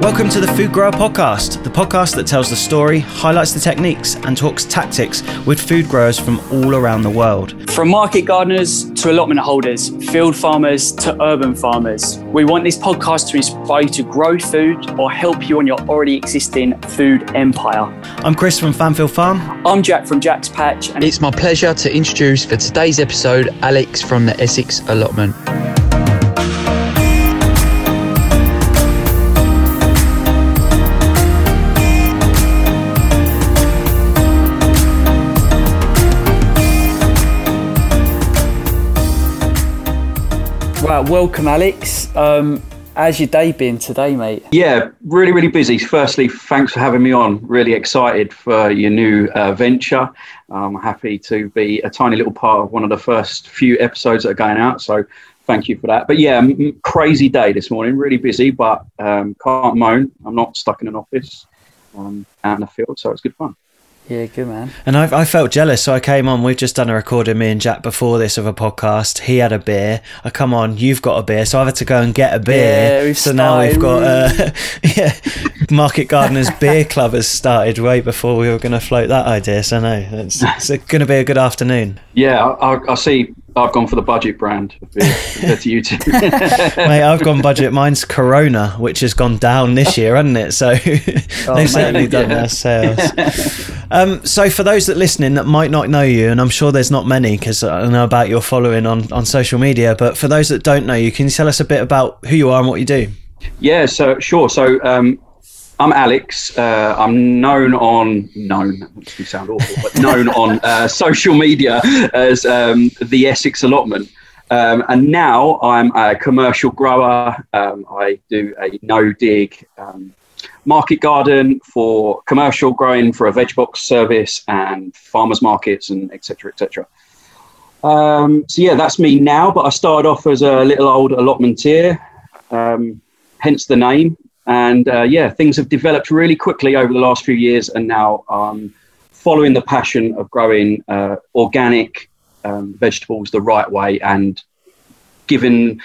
Welcome to the Food Grower Podcast, the podcast that tells the story, highlights the techniques, and talks tactics with food growers from all around the world. From market gardeners to allotment holders, field farmers to urban farmers, we want this podcast to inspire you to grow food or help you on your already existing food empire. I'm Chris from Fanfield Farm. I'm Jack from Jack's Patch. And it's my pleasure to introduce for today's episode Alex from the Essex Allotment. Right, welcome, Alex. Um, how's your day been today, mate? Yeah, really, really busy. Firstly, thanks for having me on. Really excited for your new uh, venture. I'm happy to be a tiny little part of one of the first few episodes that are going out. So, thank you for that. But yeah, crazy day this morning. Really busy, but um, can't moan. I'm not stuck in an office. Um, out in the field, so it's good fun. Yeah, good man. And I, I felt jealous, so I came on. We've just done a recording, me and Jack, before this of a podcast. He had a beer. I come on, you've got a beer, so I've had to go and get a beer. Yeah, so now we've got uh, yeah, Market Gardeners Beer Club has started way before we were going to float that idea. So no, it's, it's going to be a good afternoon. Yeah, I, I see I've gone for the budget brand compared to you two. Mate, I've gone budget. Mine's Corona, which has gone down this year, hasn't it? So oh, they've certainly done yeah. their sales. Um, so for those that listening that might not know you, and I'm sure there's not many because I know about your following on, on social media, but for those that don't know you, can you tell us a bit about who you are and what you do? Yeah, so sure. So um, I'm Alex. Uh, I'm known on known, which can sound awful, but known on uh, social media as um, the Essex Allotment. Um, and now I'm a commercial grower. Um, I do a no dig um, market garden for commercial growing for a veg box service and farmers markets and etc. etc. Um, so yeah, that's me now. But I started off as a little old allotmenteer, um, hence the name. And uh, yeah, things have developed really quickly over the last few years, and now um, following the passion of growing uh, organic um, vegetables the right way and giving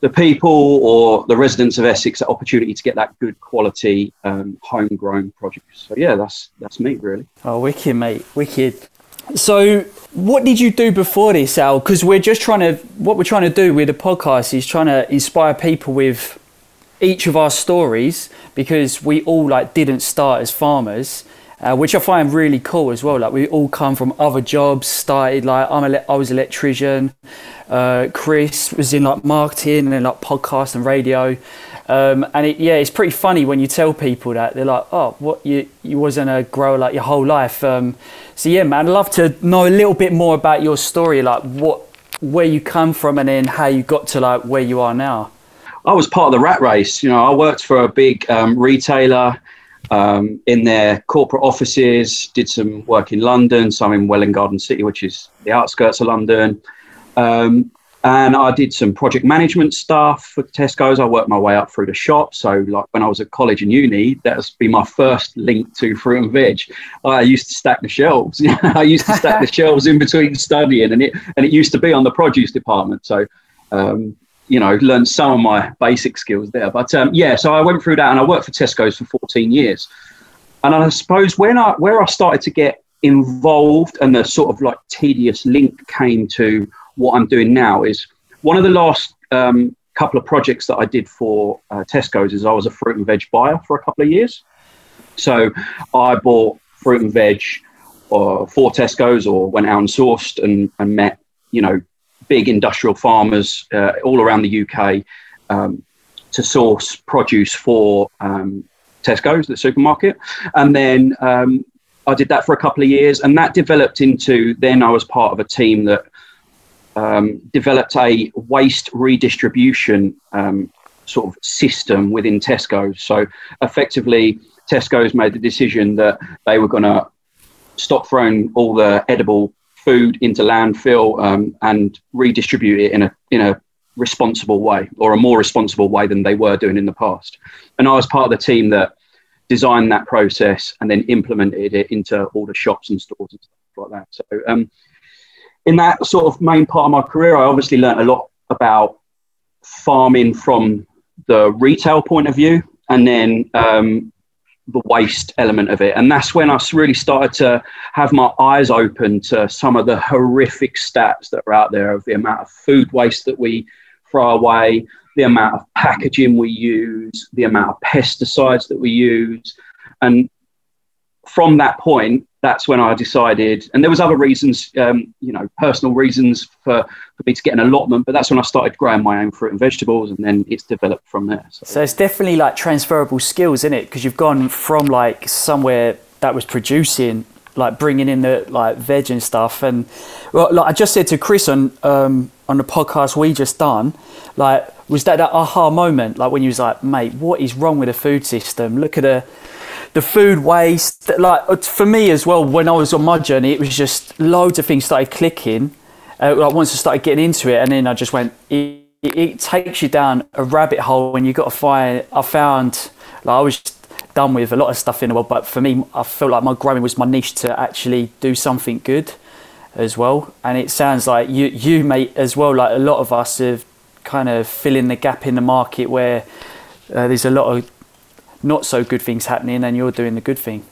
the people or the residents of Essex the opportunity to get that good quality um, homegrown produce. So yeah, that's that's me really. Oh, wicked, mate, wicked. So, what did you do before this, Al? Because we're just trying to, what we're trying to do with the podcast is trying to inspire people with each of our stories because we all like didn't start as farmers. Uh, which I find really cool as well. Like we all come from other jobs. Started like I'm a, I was an electrician. Uh, Chris was in like marketing and like podcast and radio. Um, and it, yeah, it's pretty funny when you tell people that they're like, "Oh, what you you wasn't a grower like your whole life." Um, so yeah, man, I'd love to know a little bit more about your story, like what where you come from and then how you got to like where you are now. I was part of the rat race. You know, I worked for a big um, retailer um, in their corporate offices, did some work in London, some in Welwyn Garden City, which is the outskirts of London. Um, and I did some project management stuff for Tesco's. I worked my way up through the shop. So, like when I was at college and uni, that's been my first link to fruit and veg. I used to stack the shelves. I used to stack the shelves in between studying, and it and it used to be on the produce department. So, um, you know, learned some of my basic skills there. But um, yeah, so I went through that and I worked for Tesco's for 14 years. And I suppose when I where I started to get involved and the sort of like tedious link came to what I'm doing now is one of the last um, couple of projects that I did for uh, Tesco's is I was a fruit and veg buyer for a couple of years. So I bought fruit and veg uh, for Tesco's or went out and sourced and, and met, you know, big industrial farmers uh, all around the UK um, to source produce for um, Tesco's, the supermarket. And then um, I did that for a couple of years, and that developed into then I was part of a team that um, developed a waste redistribution um, sort of system within Tesco. So effectively, Tesco's made the decision that they were going to stop throwing all the edible food into landfill um, and redistribute it in a in a responsible way or a more responsible way than they were doing in the past. And I was part of the team that designed that process and then implemented it into all the shops and stores and stuff like that. So um, in that sort of main part of my career, I obviously learned a lot about farming from the retail point of view and then um, the waste element of it. And that's when I really started to have my eyes open to some of the horrific stats that are out there of the amount of food waste that we throw away, the amount of packaging we use, the amount of pesticides that we use. And from that point, that's when I decided, and there was other reasons, um, you know, personal reasons for, for me to get an allotment, but that's when I started growing my own fruit and vegetables, and then it's developed from there. So, so it's definitely like transferable skills, isn't it? Because you've gone from like somewhere that was producing, like bringing in the like veg and stuff, and well, like I just said to Chris on um, on the podcast we just done, like was that that aha moment, like when you was like, mate, what is wrong with the food system? Look at the the food waste. Like uh, for me as well, when I was on my journey, it was just loads of things started clicking. Uh, like once I started getting into it, and then I just went. It, it, takes you down a rabbit hole when you got to find. I found like I was done with a lot of stuff in the world, but for me, I felt like my growing was my niche to actually do something good as well. And it sounds like you, you mate, as well. Like a lot of us have kind of filling the gap in the market where uh, there's a lot of not so good things happening and you're doing the good thing.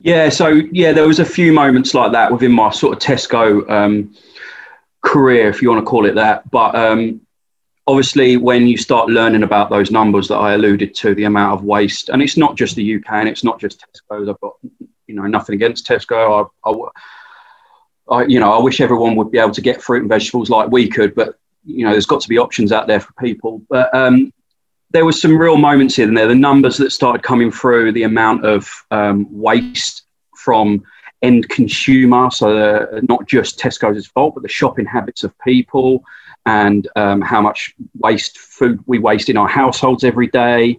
Yeah, so yeah, there was a few moments like that within my sort of Tesco um, career, if you want to call it that. But um, obviously, when you start learning about those numbers that I alluded to, the amount of waste, and it's not just the UK and it's not just Tesco's. I've got you know nothing against Tesco. I, I, I, you know, I wish everyone would be able to get fruit and vegetables like we could, but you know, there's got to be options out there for people. But um, there was some real moments in there. The numbers that started coming through, the amount of um, waste from end consumer, so uh, not just Tesco's fault, but the shopping habits of people and um, how much waste food we waste in our households every day.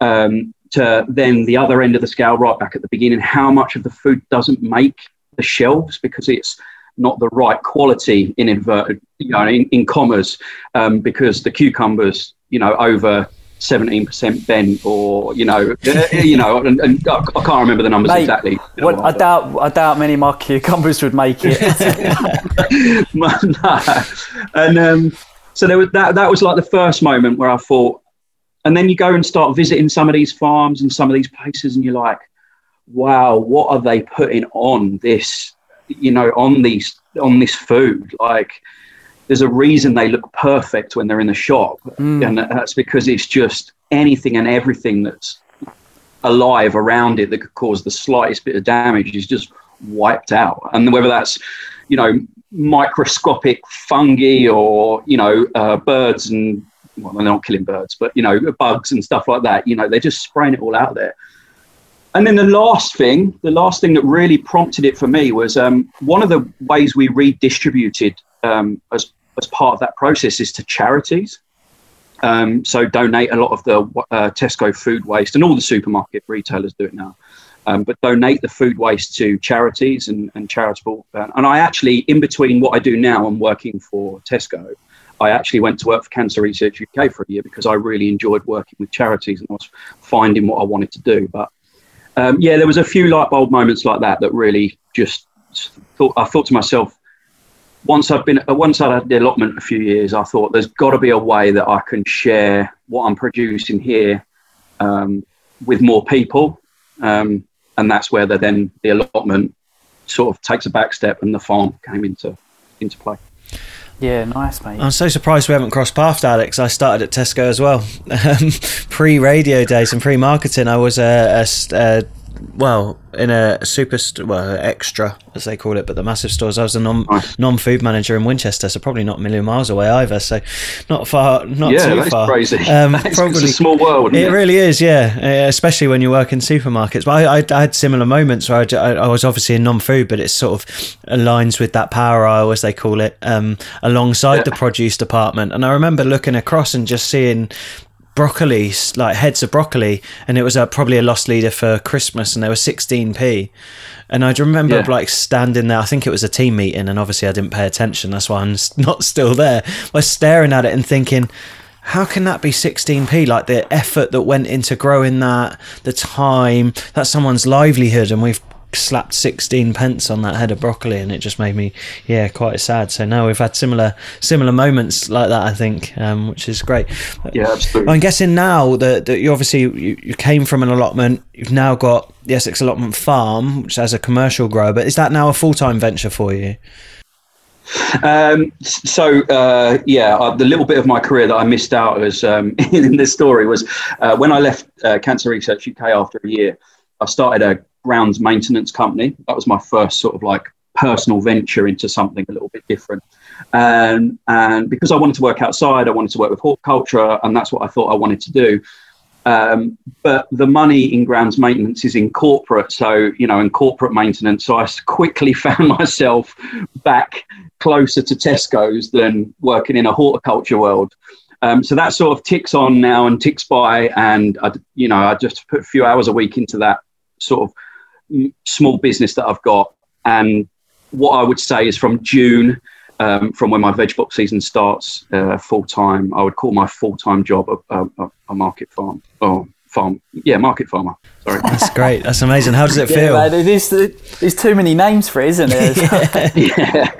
Um, to then the other end of the scale, right back at the beginning, how much of the food doesn't make the shelves because it's not the right quality in inverted, you know, in, in commas, um, because the cucumbers, you know, over 17% bent or you know uh, you know and, and, I can't remember the numbers Mate, exactly. well, I doubt I doubt many more cucumbers would make it. No. and um, so there was that that was like the first moment where I thought and then you go and start visiting some of these farms and some of these places and you're like wow what are they putting on this you know on these on this food? Like there's a reason they look perfect when they're in the shop, mm. and that's because it's just anything and everything that's alive around it that could cause the slightest bit of damage is just wiped out. And whether that's, you know, microscopic fungi or you know uh, birds and well, they're not killing birds, but you know bugs and stuff like that. You know, they're just spraying it all out there. And then the last thing, the last thing that really prompted it for me was um, one of the ways we redistributed um, as as part of that process is to charities. Um, so donate a lot of the uh, Tesco food waste, and all the supermarket retailers do it now. Um, but donate the food waste to charities and, and charitable. Uh, and I actually, in between what I do now and working for Tesco, I actually went to work for Cancer Research UK for a year because I really enjoyed working with charities and I was finding what I wanted to do. But um, yeah, there was a few light bulb moments like that that really just thought I thought to myself, once I've been uh, once I had the allotment a few years, I thought there's got to be a way that I can share what I'm producing here um, with more people, um, and that's where the, then the allotment sort of takes a back step, and the farm came into into play. Yeah, nice, mate. I'm so surprised we haven't crossed paths, Alex. I started at Tesco as well. Um, pre radio days and pre marketing, I was a, a, a well in a super st- well extra as they call it but the massive stores. I was a non non food manager in winchester so probably not a million miles away either so not far not yeah, too that's far. crazy. Um, probably a small world it, it, really is yeah especially when you work in supermarkets. But i, I, I had similar moments where I, I, was obviously in non-food but it sort of aligns with that power aisle as they call it um, alongside yeah. the produce department. And i remember looking across and just seeing broccoli, like heads of broccoli, and it was uh, probably a loss leader for Christmas, and they were 16p. And I remember yeah. like standing there. I think it was a team meeting, and obviously I didn't pay attention. That's why I'm not still there. I was staring at it and thinking, how can that be 16p? Like the effort that went into growing that, the time, that's someone's livelihood, and we've slapped 16 pence on that head of broccoli and it just made me yeah quite sad. So now we've had similar similar moments like that i think um, which is great. Yeah absolutely. I'm guessing now that, that you obviously you, you came from an allotment you've now got the essex allotment farm which has a commercial grower but is that now a full-time venture for you? Um, so uh, yeah, uh, the little bit of my career that I missed out as um, in this story was uh, when I left uh, Cancer Research UK after a year. I started a grounds maintenance company. That was my first sort of like personal venture into something a little bit different. And and because I wanted to work outside, I wanted to work with horticulture, and that's what I thought I wanted to do. Um, but the money in grounds maintenance is in corporate, so you know, in corporate maintenance. So I quickly found myself back closer to Tesco's than working in a horticulture world. Um, so that sort of ticks on now and ticks by, and I, you know, I just put a few hours a week into that sort of small business that I've got. And what I would say is from June, um, from when my veg box season starts uh, full time, I would call my full time job a, a, a, market farm. Oh, farm, yeah, market farmer. Sorry. That's great. That's amazing. How does it feel? Yeah, there's, there's too many names for it, isn't there? yeah.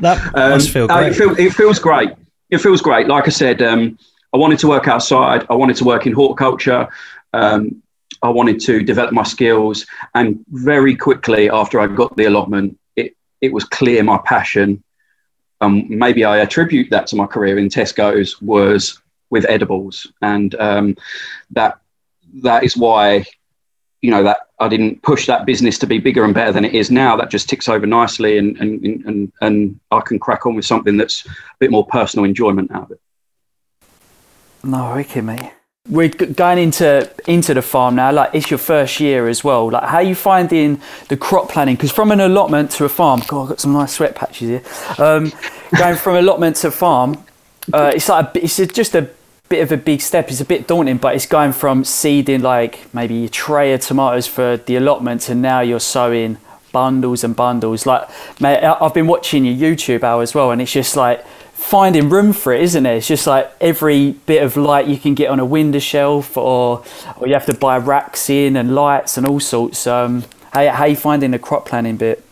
That um, must feel great. it, feel, it, feels great. It feels great. Like I said, um, I wanted to work outside. I wanted to work in horticulture. Um, I wanted to develop my skills. And very quickly after I got the allotment, it, it was clear my passion. Um, maybe I attribute that to my career in Tesco's was with edibles. And um, that that is why, you know, that I didn't push that business to be bigger and better than it is now. That just ticks over nicely and, and, and, and I can crack on with something that's a bit more personal enjoyment out of it. No, okay, mate we're going into into the farm now like it's your first year as well. Like how you finding the crop planning? Because from an allotment to a farm god i've got some nice sweat patches here. Um, going from allotment to farm uh, it's like a, it's just a bit of a big step. It's a bit daunting but it's going from seeding like maybe a tray of tomatoes for the allotment and now you're sowing bundles and bundles. Like mate, i've been watching your youtube hour as well and it's just like finding room for it, isn't it? It's just like every bit of light you can get on a window shelf, or or you have to buy racks in and lights and all sorts. Um, how how you finding the crop planning bit?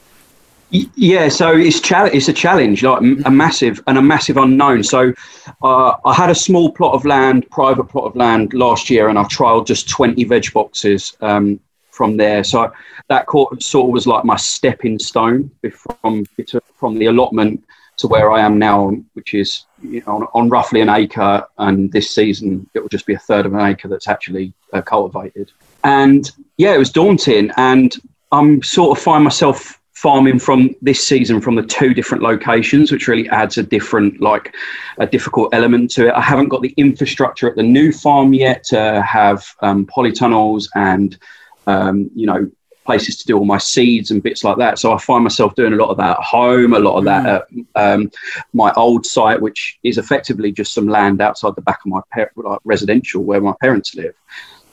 Yeah, so it's cha- it's a challenge, like a massive and a massive unknown. So, uh, I had a small plot of land, private plot of land last year, and I've trialed just twenty veg boxes um, from there. So that sort of was like my stepping stone from from the allotment to where I am now, which is you know, on, on, roughly an acre. And this season, it will just be a third of an acre that's actually uh, cultivated. And yeah, it was daunting. And I'm sort of find myself farming from this season from the two different locations, which really adds a different, like a difficult element to it. I haven't got the infrastructure at the new farm yet to have um, polytunnels and um, you know places to do all my seeds and bits like that. So I find myself doing a lot of that at home, a lot of that mm. at um, my old site, which is effectively just some land outside the back of my par- like residential where my parents live,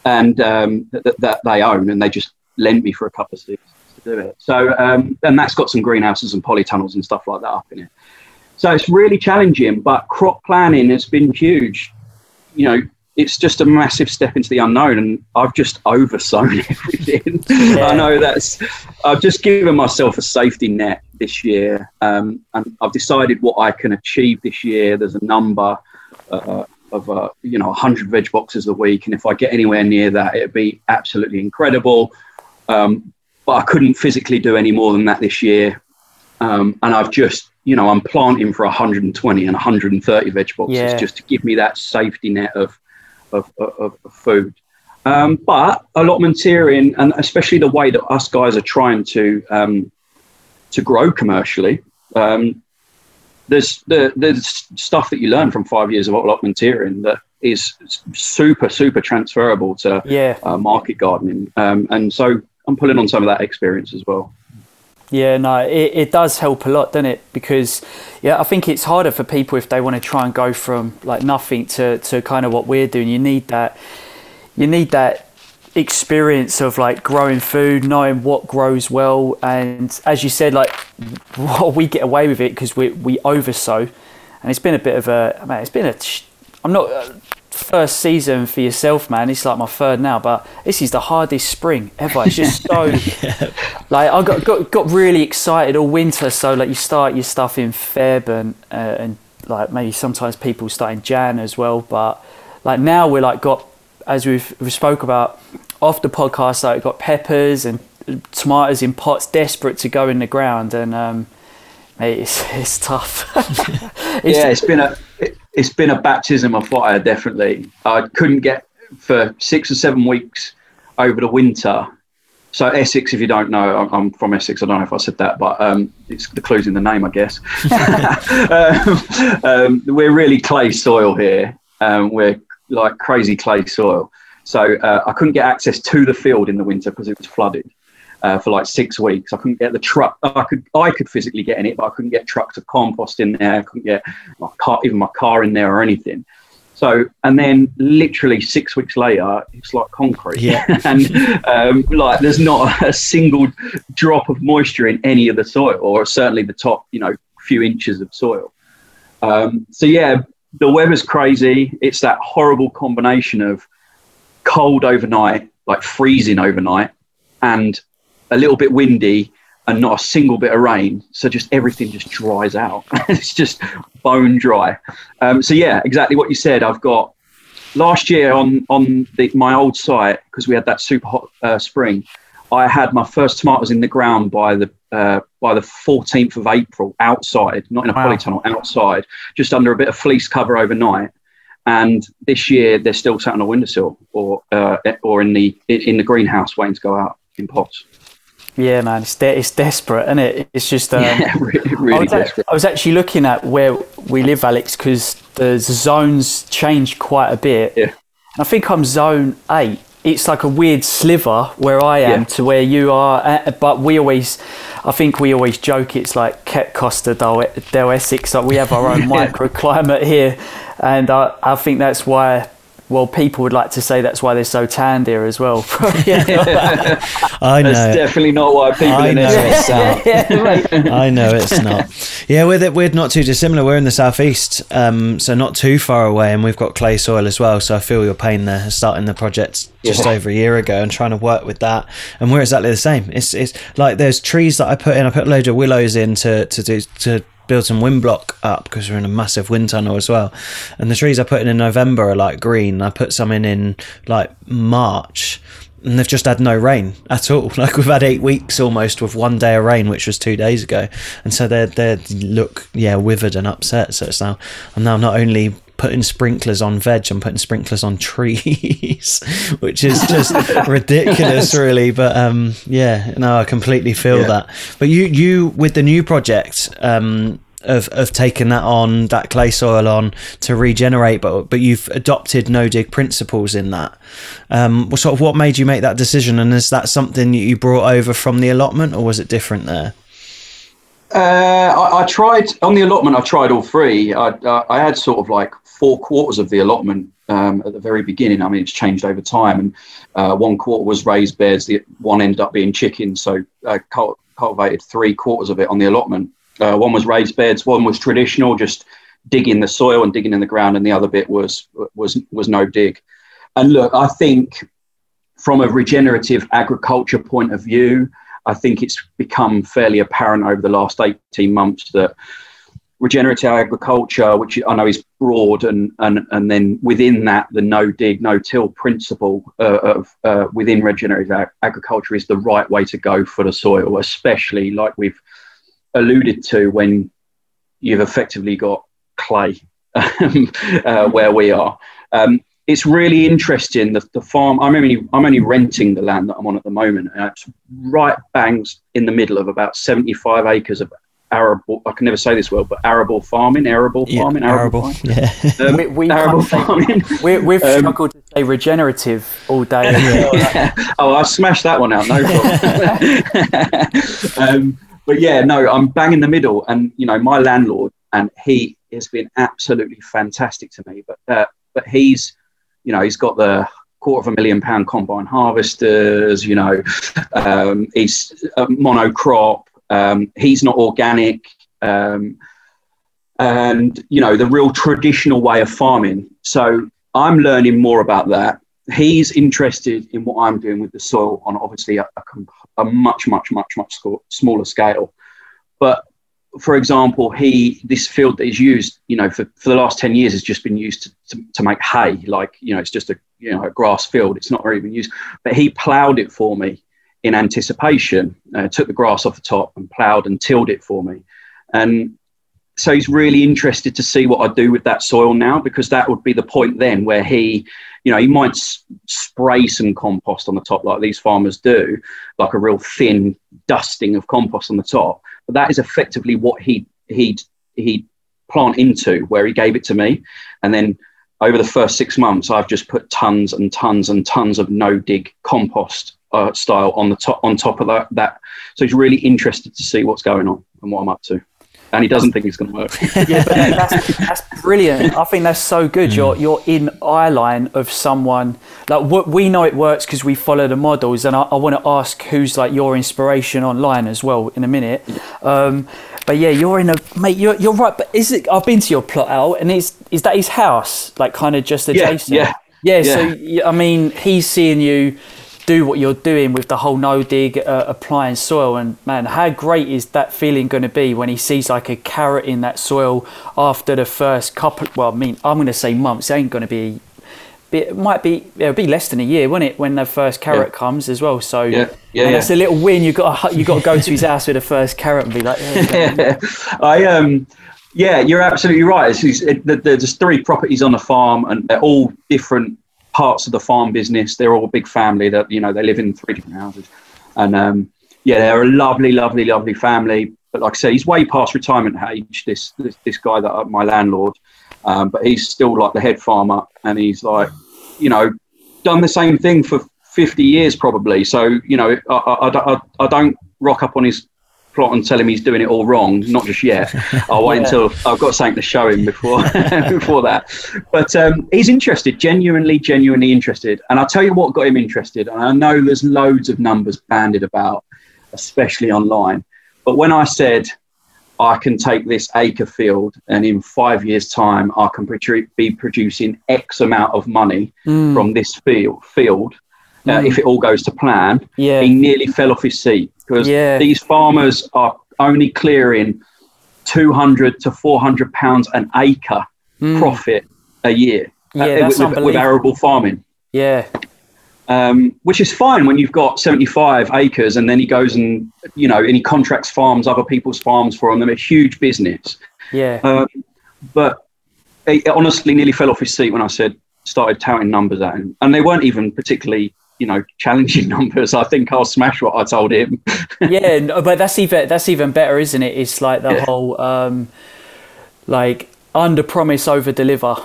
and um, that, that they own, and they just lend me for a couple of seeds to do it. So um, and that's got some greenhouses and polytunnels and stuff like that up in it. So it's really challenging, but crop planning has been huge. You know, it's just a massive step into the unknown and I've just oversown everything. Yeah. I know that's I've just given myself a safety net this year um, and I've decided what I can achieve this year. There's a number uh, of uh, you know 100 veg boxes a week and if I get anywhere near that it'd be absolutely incredible. Um, but I couldn't physically do any more than that this year. Um, and I've just you know, I'm planting for 120 and 130 veg boxes yeah. just to give me that safety net of of, of, of food. Um, but allotmenteering, and especially the way that us guys are trying to um, to grow commercially, um, there's the there's stuff that you learn from five years of allotmenteering that is super super transferable to yeah. uh, market gardening, um, and so I'm pulling on some of that experience as well. Yeah, no, it, it does help a lot, doesn't it? Because yeah, I think it's harder for people if they want to try and go from like nothing to, to kind of what we're doing. You need that you need that experience of like growing food, knowing what grows well, and as you said, like we get away with it because we we oversow, and it's been a bit of a. I mean, it's been a. I'm not. First season for yourself, man. It's like my third now, but this is the hardest spring ever. It's just so yeah. like I got, got got really excited all winter. So like you start your stuff in Feb and uh, and like maybe sometimes people start in Jan as well. But like now we're like got as we've we spoke about off the podcast, like got peppers and tomatoes in pots, desperate to go in the ground, and um, mate, it's it's tough. it's yeah, it's been a it, has been a baptism of fire. Definitely, I couldn't get for six or seven weeks over the winter. So Essex, if you don't know, I'm from Essex. I don't know if I said that, but um, it's the clues in the name, I guess. um, um, we're really clay soil here. Um, we're like crazy clay soil. So uh, I couldn't get access to the field in the winter because it was flooded uh, for like six weeks. I couldn't get the truck. I could I could physically get in it, but I couldn't get trucks of compost in there. I couldn't get my car, even my car in there or anything. So, and then literally six weeks later, it's like concrete. Yeah. and um, like there's not a single drop of moisture in any of the soil, or certainly the top, you know, few inches of soil. Um, so yeah, the weather's crazy. It's that horrible combination of cold overnight, like freezing overnight, and a little bit windy and not a single bit of rain. So just everything just dries out. it's just bone dry. Um, so yeah, exactly what you said. I've got last year on on the, my old site because we had that super hot uh, spring. I had my first tomatoes in the ground by the uh, by the 14th of April outside, not in a wow. polytunnel, outside, just under a bit of fleece cover overnight. And this year they're still sat on a windowsill or uh, or in the in the greenhouse waiting to go out in pots. Yeah, man, it's de- it's desperate, isn't it? It's just um, yeah, really, I was, desperate. I was actually looking at where we live, Alex, because the zones change quite a bit. Yeah. and I think I'm zone eight. It's like a weird sliver where I am yeah. to where you are, uh, but we always, I think we always joke it's like Kent Costa del, del Essex. Like we have our own microclimate here, and I, I think that's why well, people would like to say that's why they're so tanned here as well. I know. That's definitely not why people I in know it's not. I know it's not. Yeah, we're, we're not too dissimilar. We're in the southeast, um, so not too far away, and we've got clay soil as well. So I feel your pain there, starting the project just yeah. over a year ago and trying to work with that. And we're exactly the same. It's it's like there's trees that I put in. I put a load of willows in to to do to build some wind block up because we're in a massive wind tunnel as well. And the trees I put in in November are like green. I put some in in like March and they've just had no rain at all. Like we've had eight weeks almost with one day of rain, which was two days ago, and so they they look yeah withered and upset. So it's now I'm now not only putting sprinklers on veg, I'm putting sprinklers on trees, which is just ridiculous, really. But um, yeah, no, I completely feel yeah. that. But you you with the new project. Um, of, of taking that on that clay soil on to regenerate but but you've adopted no dig principles in that um sort of what made you make that decision and is that something that you brought over from the allotment or was it different there uh, I, I, tried on the allotment. I tried all three. I, I, had sort of like four quarters of the allotment um, at the very beginning. I mean, it's changed over time, and uh, one quarter was raised beds. The one ended up being chickens, so I uh, cultivated three quarters of it on the allotment. Uh, one was raised beds, one was traditional, just digging the soil and digging in the ground, and the other bit was was was no dig. And look, I think from a regenerative agriculture point of view, I think it's become fairly apparent over the last 18 months that regenerative agriculture, which I know is broad, and and and then within that, the no dig, no till principle uh, of uh, within regenerative ag- agriculture is the right way to go for the soil, especially like we've alluded to when you've effectively got clay uh, where we are. Um, it's really interesting. The, the farm. I'm only I'm only renting the land that I'm on at the moment, and it's right bangs in the middle of about 75 acres of arable. I can never say this word, but arable farming, arable farming, yeah, arable. arable. Yeah. Um, we, we arable farming. We, we've um, struggled to say regenerative all day. yeah. oh, I smashed that one out. No problem. um, but yeah, no, I'm bang in the middle, and you know my landlord, and he has been absolutely fantastic to me. But uh, but he's, you know, he's got the quarter of a million pound combine harvesters. You know, um, he's a monocrop. Um, he's not organic. Um, and you know the real traditional way of farming. So I'm learning more about that. He's interested in what I'm doing with the soil on obviously a, a, a much, much, much, much smaller scale. But for example, he this field that is used, you know, for, for the last ten years has just been used to, to, to, make hay. Like, you know, it's just a you know a grass field. It's not really been used. But he ploughed it for me in anticipation. Uh, took the grass off the top and ploughed and tilled it for me. And so he's really interested to see what I do with that soil now because that would be the point then where he, you know, he might s- spray some compost on the top like these farmers do, like a real thin dusting of compost on the top. But that is effectively what he he'd he'd plant into where he gave it to me, and then over the first six months, I've just put tons and tons and tons of no dig compost uh, style on the top on top of that. That so he's really interested to see what's going on and what I'm up to and he doesn't think it's going to work. yeah, but that's, that's brilliant. I think that's so good. Mm. You're you're in eye line of someone like what we know it works because we follow the models, and I, I want to ask who's like your inspiration online as well in a minute. Um, but yeah, you're in a mate. You're you're right. But is it? I've been to your plot out, and is is that his house? Like kind of just adjacent. Yeah, yeah. yeah, yeah. So I mean, he's seeing you do what you're doing with the whole no dig uh, applying soil. And man how great is that feeling going to be when he sees like a carrot in that soil after the first couple well i mean i'm going to say months. It ain't going to be it might be it'll be less than a year won't it when the first carrot yeah. comes as well. So yeah. Yeah, yeah. it's a little win. You got you got to go to his house with the first carrot and be like yeah, i um yeah you're absolutely right. It's, it's, it, there's three properties on the farm and they're all different parts of the farm business. They're all a big family that, you know, they live in three different houses. And um, yeah, they're a lovely, lovely, lovely family. But like I say, he's way past retirement age, this, this, this guy that uh, my landlord. Um, but he's still like the head farmer and he's like, you know, done the same thing for 50 years probably. So, you know, I, I, I, I don't rock up on his plot and tell him he's doing it all wrong. Not just yet. I'll wait yeah. until I've got something to show him before before that. But um, he's interested, genuinely, genuinely interested. And I'll tell you what got him interested. And I know there's loads of numbers banded about, especially online. But when I said I can take this acre field and in five years' time I can be producing X amount of money mm. from this field field. Uh, mm. if it all goes to plan, yeah. he nearly fell off his seat because yeah. these farmers are only clearing 200 to 400 pounds an acre mm. profit a year uh, yeah, uh, with, with, arable farming. Yeah. Um, which is fine when you've got 75 acres and then he goes and, you know, and he contracts farms, other people's farms for them. They're a huge business. Yeah. Um, but it honestly nearly fell off his seat when I said, started touting numbers at him. And they weren't even particularly you know challenging numbers i think i'll smash what i told him. Yeah but that's even that's even better isn't it? It's like the yeah. whole um like under promise over deliver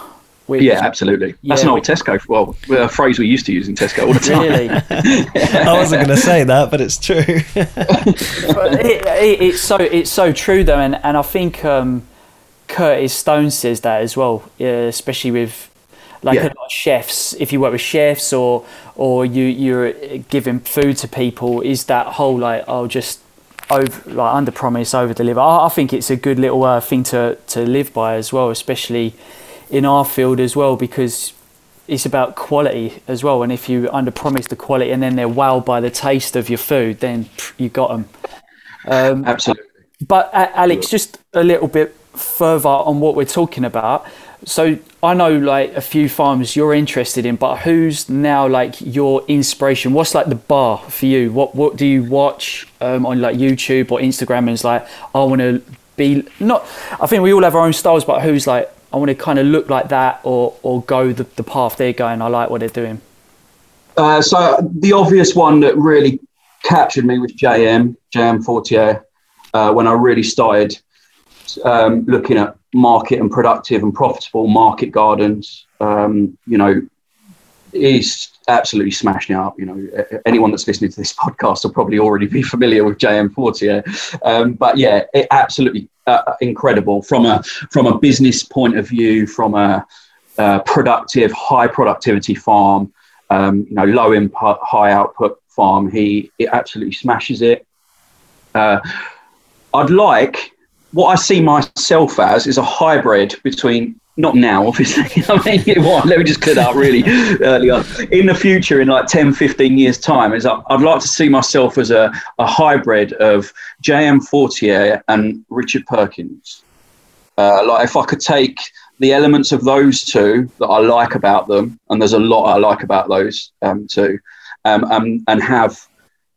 which, yeah absolutely. That's yeah, an old tesco well a phrase we used to use in tesco all the time. Really? I wasn't going to say that but it's true. It, it, it's so it's so true though and, and i think um curtis stone says that as well especially with like yeah. a lot of chefs if you work with chefs or or you you're giving food to people is that whole like oh just over like under promise over deliver. I, I, think it's a good little uh, thing to to live by as well especially in our field as well because it's about quality as well. And if you under promise the quality and then they're wowed by the taste of your food then you got them um, absolutely. but uh, alex just a little bit further on what we're talking about so I know like a few farms you're interested in, but who's now like your inspiration? What's like the bar for you? What what do you watch um, on like YouTube or Instagram? And it's like I want to be not. I think we all have our own styles, but who's like I want to kind of look like that or or go the, the path they're going. I like what they're doing. Uh, so the obvious one that really captured me was JM JM Fortier uh, when I really started um, looking at market and productive and profitable market gardens. Um, you know, he's absolutely smashing it up. You know, anyone that's listening to this podcast will probably already be familiar with JM Fortier. Um, but yeah, it absolutely uh, incredible from a from a business point of view, from a productive, high productivity farm. Um, you know, low input, high output farm. He it absolutely smashes it. Uh, I'd like what I see myself as is a hybrid between not now, obviously. I mean, let me just clear that up really early on. In the future, in like 10, 15 years' time, is I'd like to see myself as a, a hybrid of J.M. Fortier and Richard Perkins. Uh, like if I could take the elements of those two that I like about them, and there's a lot I like about those um, two, um, um, and have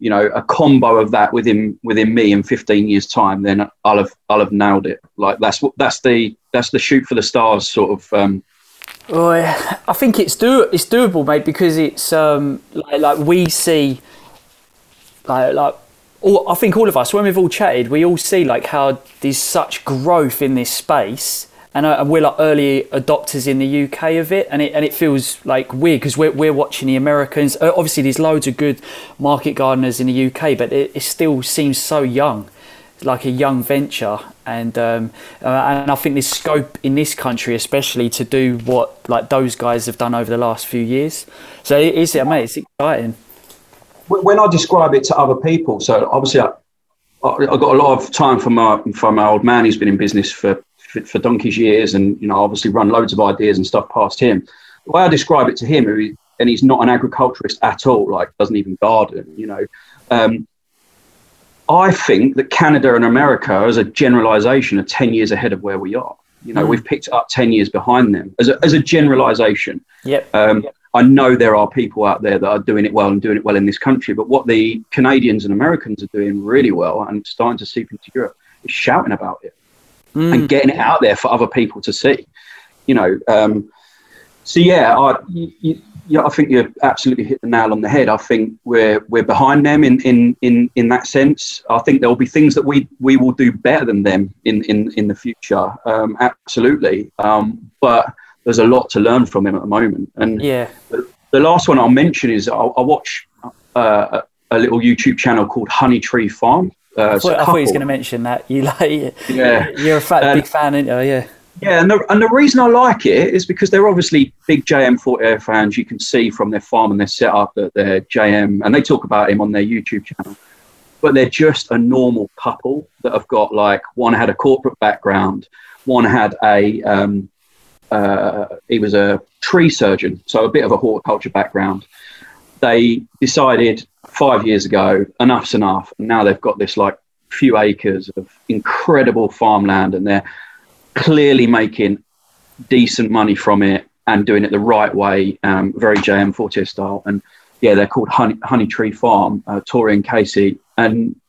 you know a combo of that within within me in 15 years time then i'll have i'll have nailed it. Like that's what that's the that's the shoot for the stars sort of um well, I think it's do it's doable, mate, because it's um, like, like we see, like like all, I think all of us when we've all chatted, we all see like how there's such growth in this space, and, we're like early adopters in the UK of it, and it and it feels like weird because we're we're watching the Americans. Obviously, there's loads of good market gardeners in the UK, but it, it still seems so young, like a young venture, and um, uh, and I think there's scope in this country, especially to do what like those guys have done over the last few years. So it is, I mean, it's exciting. When I describe it to other people, so obviously I, I got a lot of time from my from my old man who's been in business for for, for donkey's years, and you know, obviously run loads of ideas and stuff past him. The way I describe it to him, and he's not an agriculturist at all, like doesn't even garden, you know. Um, I think that Canada and America, as a generalization, are 10 years ahead of where we are. You know, mm. we've picked up 10 years behind them as a, as a generalization. Yep. Um, yep. I know there are people out there that are doing it well and doing it well in this country, but what the Canadians and Americans are doing really well and starting to seep into Europe is shouting about it mm. and getting it out there for other people to see. You know, um, so yeah, I, you, yeah, I think you've absolutely hit the nail on the head. I think we're we're behind them in in in, in that sense. I think there will be things that we we will do better than them in in in the future. Um, absolutely, um, but there's a lot to learn from them at the moment. And yeah, the, the last one I'll mention is I, I watch uh, a, a little YouTube channel called Honey Tree Farm. Uh, I, thought, I thought he was going to mention that. You like, yeah, you're a fat, um, big fan, aren't you? Yeah. Yeah, and the, and the reason I like it is because they're obviously big JM Fortier fans. You can see from their farm and their setup that they're JM, and they talk about him on their YouTube channel. But they're just a normal couple that have got like one had a corporate background, one had a um, uh, he was a tree surgeon, so a bit of a horticulture background. They decided five years ago, enough's enough. And now they've got this like few acres of incredible farmland and they're clearly making decent money from it and doing it the right way, um, very JM Fortier style. And yeah, they're called Honey, Honey Tree Farm, uh, Tori and Casey, and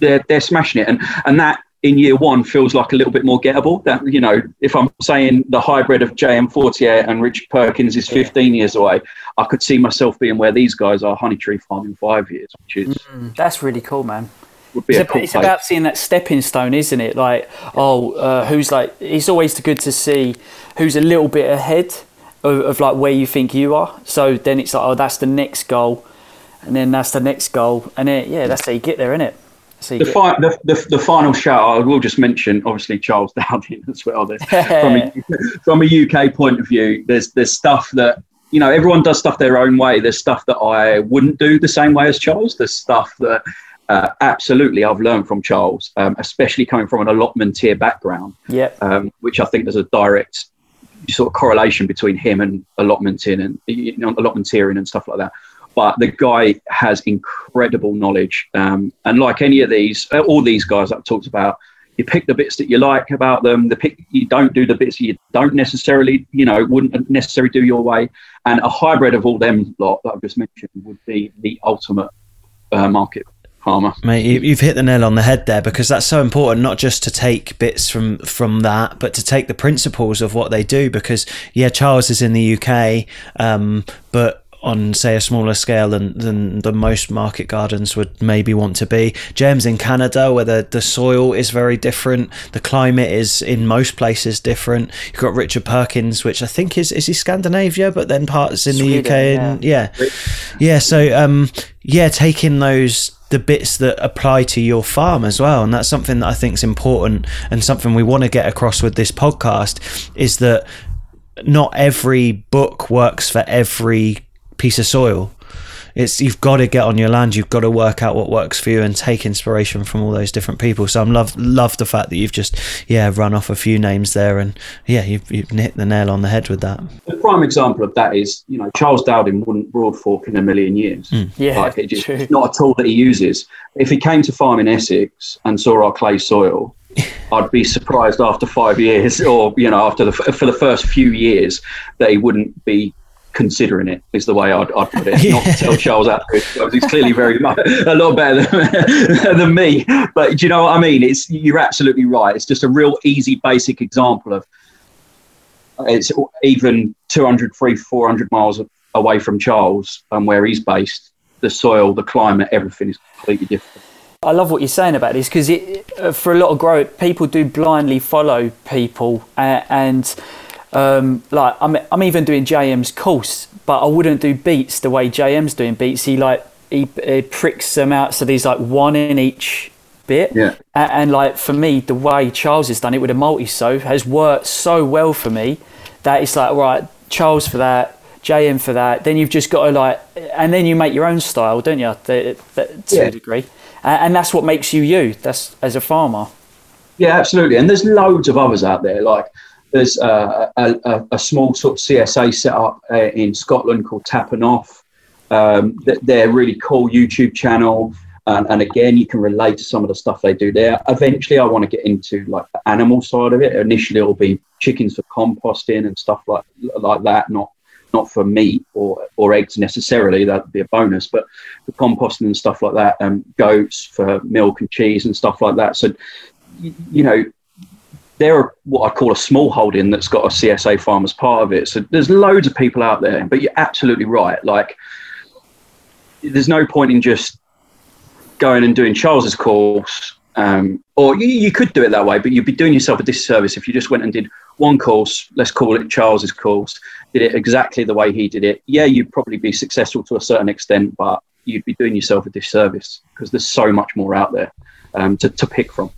they're they're smashing it. And and that in year one feels like a little bit more gettable. That you know, if I'm saying the hybrid of JM Fortier and Richard Perkins is 15 years away, I could see myself being where these guys are, Honey Tree Farm in five years, which is mm, that's really cool, man. Would It's, about, cool it's about, seeing that stepping stone, isn't it? Like, oh, uh, who's like? It's always good to see who's a little bit ahead of, of like where you think you are. So then it's like, oh, that's the next goal, and then that's the next goal, and then yeah, that's how you get there, isn't it? The, fi- the, the, the, final shout, I will just mention, obviously, Charles Dowding as well. from, a, from a UK point of view, there's there's stuff that, you know, everyone does stuff their own way. There's stuff that I wouldn't do the same way as Charles. There's stuff that uh, absolutely I've learned from Charles, um, especially coming from an allotmenteer background, yeah. Um, which I think there's a direct sort of correlation between him and allotmenting and you know, allotmenteering and stuff like that but the guy has incredible knowledge. Um, and like any of these, uh, all these guys I've talked about, you pick the bits that you like about them. The pick you don't do the bits you don't necessarily, you know, wouldn't necessarily do your way. And a hybrid of all them lot that I've just mentioned would be the ultimate uh, market farmer. Mate, you've hit the nail on the head there because that's so important. Not just to take bits from from that, but to take the principles of what they do. Because yeah, Charles is in the UK, um, but on say a smaller scale than, than the most market gardens would maybe want to be. JM in Canada, where the, the soil is very different, the climate is in most places different. You've got Richard Perkins, which I think is is he Scandinavia, but then parts in Sweden, the UK and yeah, yeah. yeah so um, yeah, taking those the bits that apply to your farm as well and that's something that I think is important and something we want to get across with this podcast is that not every book works for every piece of soil it's you've got to get on your land. You've got to work out what works for you and take inspiration from all those different people. So I'm love love the fact that you've just yeah run off a few names there, and yeah you've, you've hit the nail on the head with that. The prime example of that is you know Charles Dowding wouldn't broad fork in a million years. Mm. Yeah, like it just, it's not a tool that he uses. If he came to farm in Essex and saw our clay soil. I'd be surprised after five years, or you know, after the for the first few years, that he wouldn't be considering it is the way I'd, I'd put it. Not to tell Charles Dowding, he's clearly very much a lot better than, than, me. But do you know what I mean? It's you're absolutely right. It's just a real easy, basic example of it's even 200, 300, 400 miles away from Charles and where he's based. The soil, the climate, everything is completely different. I love what you're saying about this because uh, for a lot of grow, people do blindly follow people uh, and um, like I'm, I'm even doing JM's course, but I wouldn't do beets the way JM's doing beets. He like he, he pricks them out so there's like one in each bit. Yeah. And, and, like for me, the way Charles has done it with a multi sow has worked so well for me that it's like right, Charles for that, JM for that. Then you've just got to like, and then you make your own style, don't you? The, the, to yeah. a degree, and, and that's what makes you you. That's as a farmer. Yeah, absolutely. And there's loads of others out there like there's a, a, a, small sort of CSA set up uh, in Scotland called Tapping Off. Um, they're really cool YouTube channel. And, and, again, you can relate to some of the stuff they do there. Eventually, I want to get into like the animal side of it. Initially, it'll be chickens for composting and stuff like like that, not not for meat or or eggs necessarily. That'd be a bonus, but for composting and stuff like that, and um, goats for milk and cheese and stuff like that. So, you know, they're what I call a small holding that's got a CSA farm as part of it. So there's loads of people out there, but you're absolutely right. Like, there's no point in just going and doing Charles's course, um, or you, you, could do it that way, but you'd be doing yourself a disservice if you just went and did one course. Let's call it Charles's course. Did it exactly the way he did it. Yeah, you'd probably be successful to a certain extent, but you'd be doing yourself a disservice because there's so much more out there um, to, to pick from.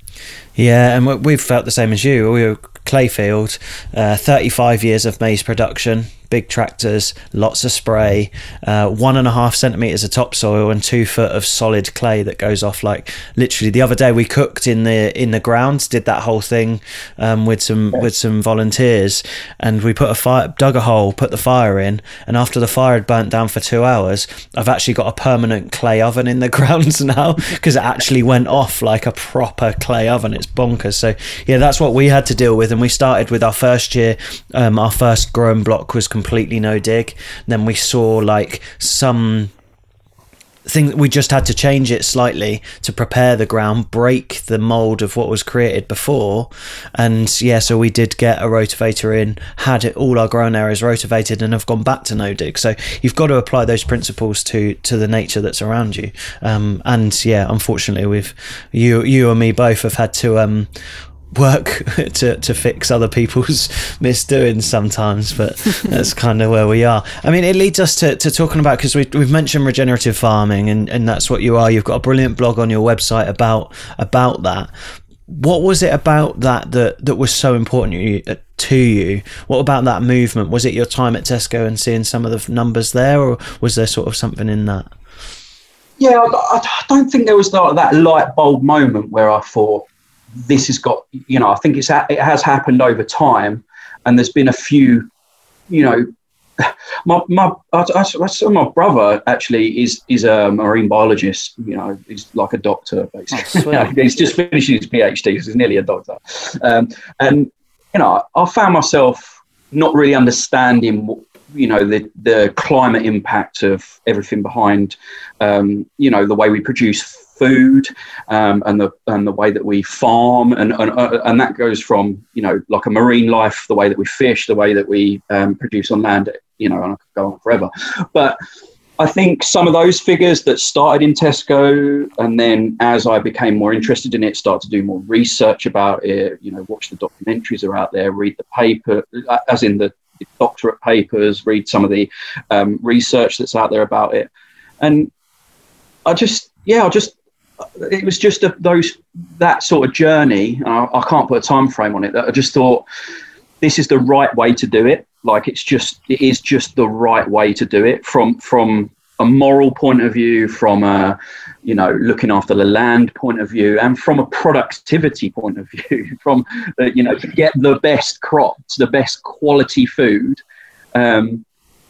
Yeah, and we've felt the same as you. We were Clayfield, uh, 35 years of maize production, big tractors, lots of spray, uh, one and a half centimeters of topsoil, and two foot of solid clay that goes off. Like literally, the other day we cooked in the in the ground, did that whole thing um, with some with some volunteers, and we put a fire, dug a hole, put the fire in, and after the fire had burnt down for two hours, I've actually got a permanent clay oven in the grounds now because it actually went off like a proper clay oven. It's bonkers. So yeah, that's what we had to deal with, and we started with our first year. Um, our first growing block was completely no dig. Then we saw like some thing we just had to change it slightly to prepare the ground break the mold of what was created before. And yeah so we did get a rotavator in had it, all our grown areas rotavated and have gone back to no dig. So you've got to apply those principles to to the nature that's around you. Um, and yeah unfortunately we've you you and me both have had to um, work to, to fix other people's misdoings sometimes, but that's kind of where we are. I mean, it leads us to, to talking about because we, we've mentioned regenerative farming, and, and that's what you are. You've got a brilliant blog on your website about about that. What was it about that that, that was so important to you? Uh, what about that movement? Was it your time at Tesco and seeing some of the numbers there, or was there sort of something in that? Yeah, I, I don't think there was that, that light bulb moment where I thought, this has got, you know, I think it's it has happened over time, and there's been a few, you know, my my I, I, my brother actually is is a marine biologist. You know, he's like a doctor basically. Oh, he's just finishing his PhD because he's nearly a doctor. Um, and you know, I found myself not really understanding what, you know the the climate impact of everything behind um, you know the way we produce food um, and the and the way that we farm and and, uh, and that goes from you know like a marine life the way that we fish the way that we um, produce on land you know and I could go on forever but I think some of those figures that started in Tesco, and then as I became more interested in it, start to do more research about it. You know, watch the documentaries are out there, read the paper, uh, as in the doctorate papers, read some of the um, research that's out there about it, and I just, yeah, I just it was just a, those that sort of journey. I, I, can't put a time frame on it. That I just thought this is the right way to do it. Like it's just it is just the right way to do it from from a moral point of view, from a you know looking after the land point of view, and from a productivity point of view, from uh, you know to get the best crops, the best quality food. Um,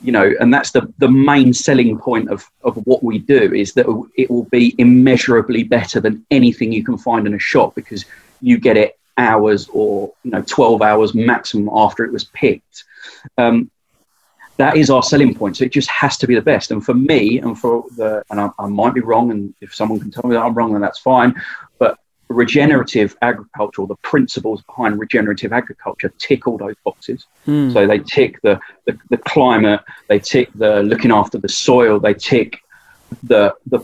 you know, and that's the, the main selling point of, of what we do is that it will be immeasurably better than anything you can find in a shop because you get it hours or you know 12 hours maximum after it was picked. Um, that is our selling point. So it just has to be the best. And for me, and for the, and I, I, might be wrong, and if someone can tell me that I'm wrong, then that's fine. But regenerative agriculture, or the principles behind regenerative agriculture, tick all those boxes. Mm. So they tick the, the, the climate, they tick the looking after the soil, they tick the the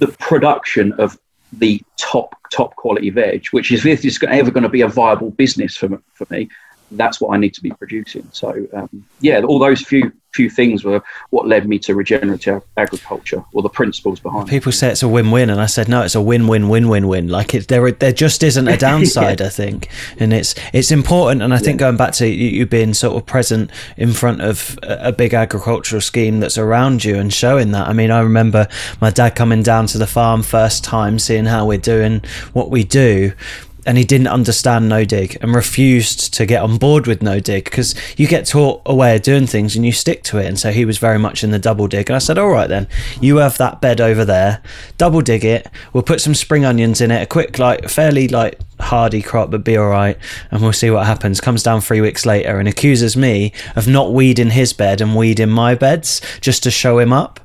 the production of the top top quality veg, which is if it's ever going to be a viable business for for me, that's what I need to be producing. So um, yeah, all those few few things were what led me to regenerative agriculture or the principles behind. People it. say it's a win-win, and I said no, it's a win-win-win-win-win. Like it, there there just isn't a downside, yeah. I think, and it's it's important. And I think yeah. going back to you, you, being sort of present in front of a, a big agricultural scheme that's around you and showing that. I mean, I remember my dad coming down to the farm first time, seeing how we're doing what we do and he didn't understand no dig and refused to get on board with no dig because you get taught a way of doing things and you stick to it. And so he was very much in the double dig. And i said all right then you have that bed over there double dig it. We'll put some spring onions in it a quick like fairly like hardy crop but be all right and we'll see what happens. Comes down three weeks later and accuses me of not weeding his bed and weeding my beds just to show him up.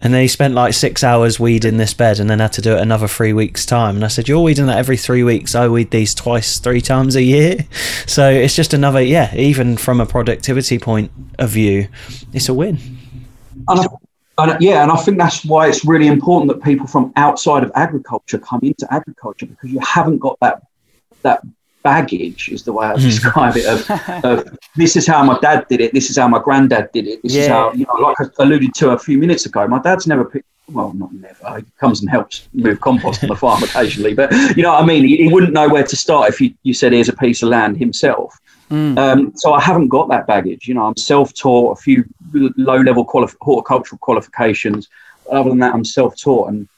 And then he spent like six hours weeding this bed and then had to do it another three weeks time. And i said you're weeding that every three weeks. I weed these twice three times a year. So it's just another yeah even from a productivity point of view it's a win. And and yeah, and I think that's why it's really important that people from outside of agriculture come into agriculture because you haven't got that that baggage is the way I hmm. describe it. Of, of, this is how my dad did it. This is how my granddad did it. This yeah. is how you know, like I alluded to a few minutes ago. My dad's never picked. Well, not never. He comes and helps move compost on the farm occasionally, but you know what I mean. He, he, wouldn't know where to start if you, you said here's a piece of land himself. Mm. Um, so I haven't got that baggage. You know, I'm self-taught. A few low-level quali- horticultural qualifications. Other than that, I'm self-taught, and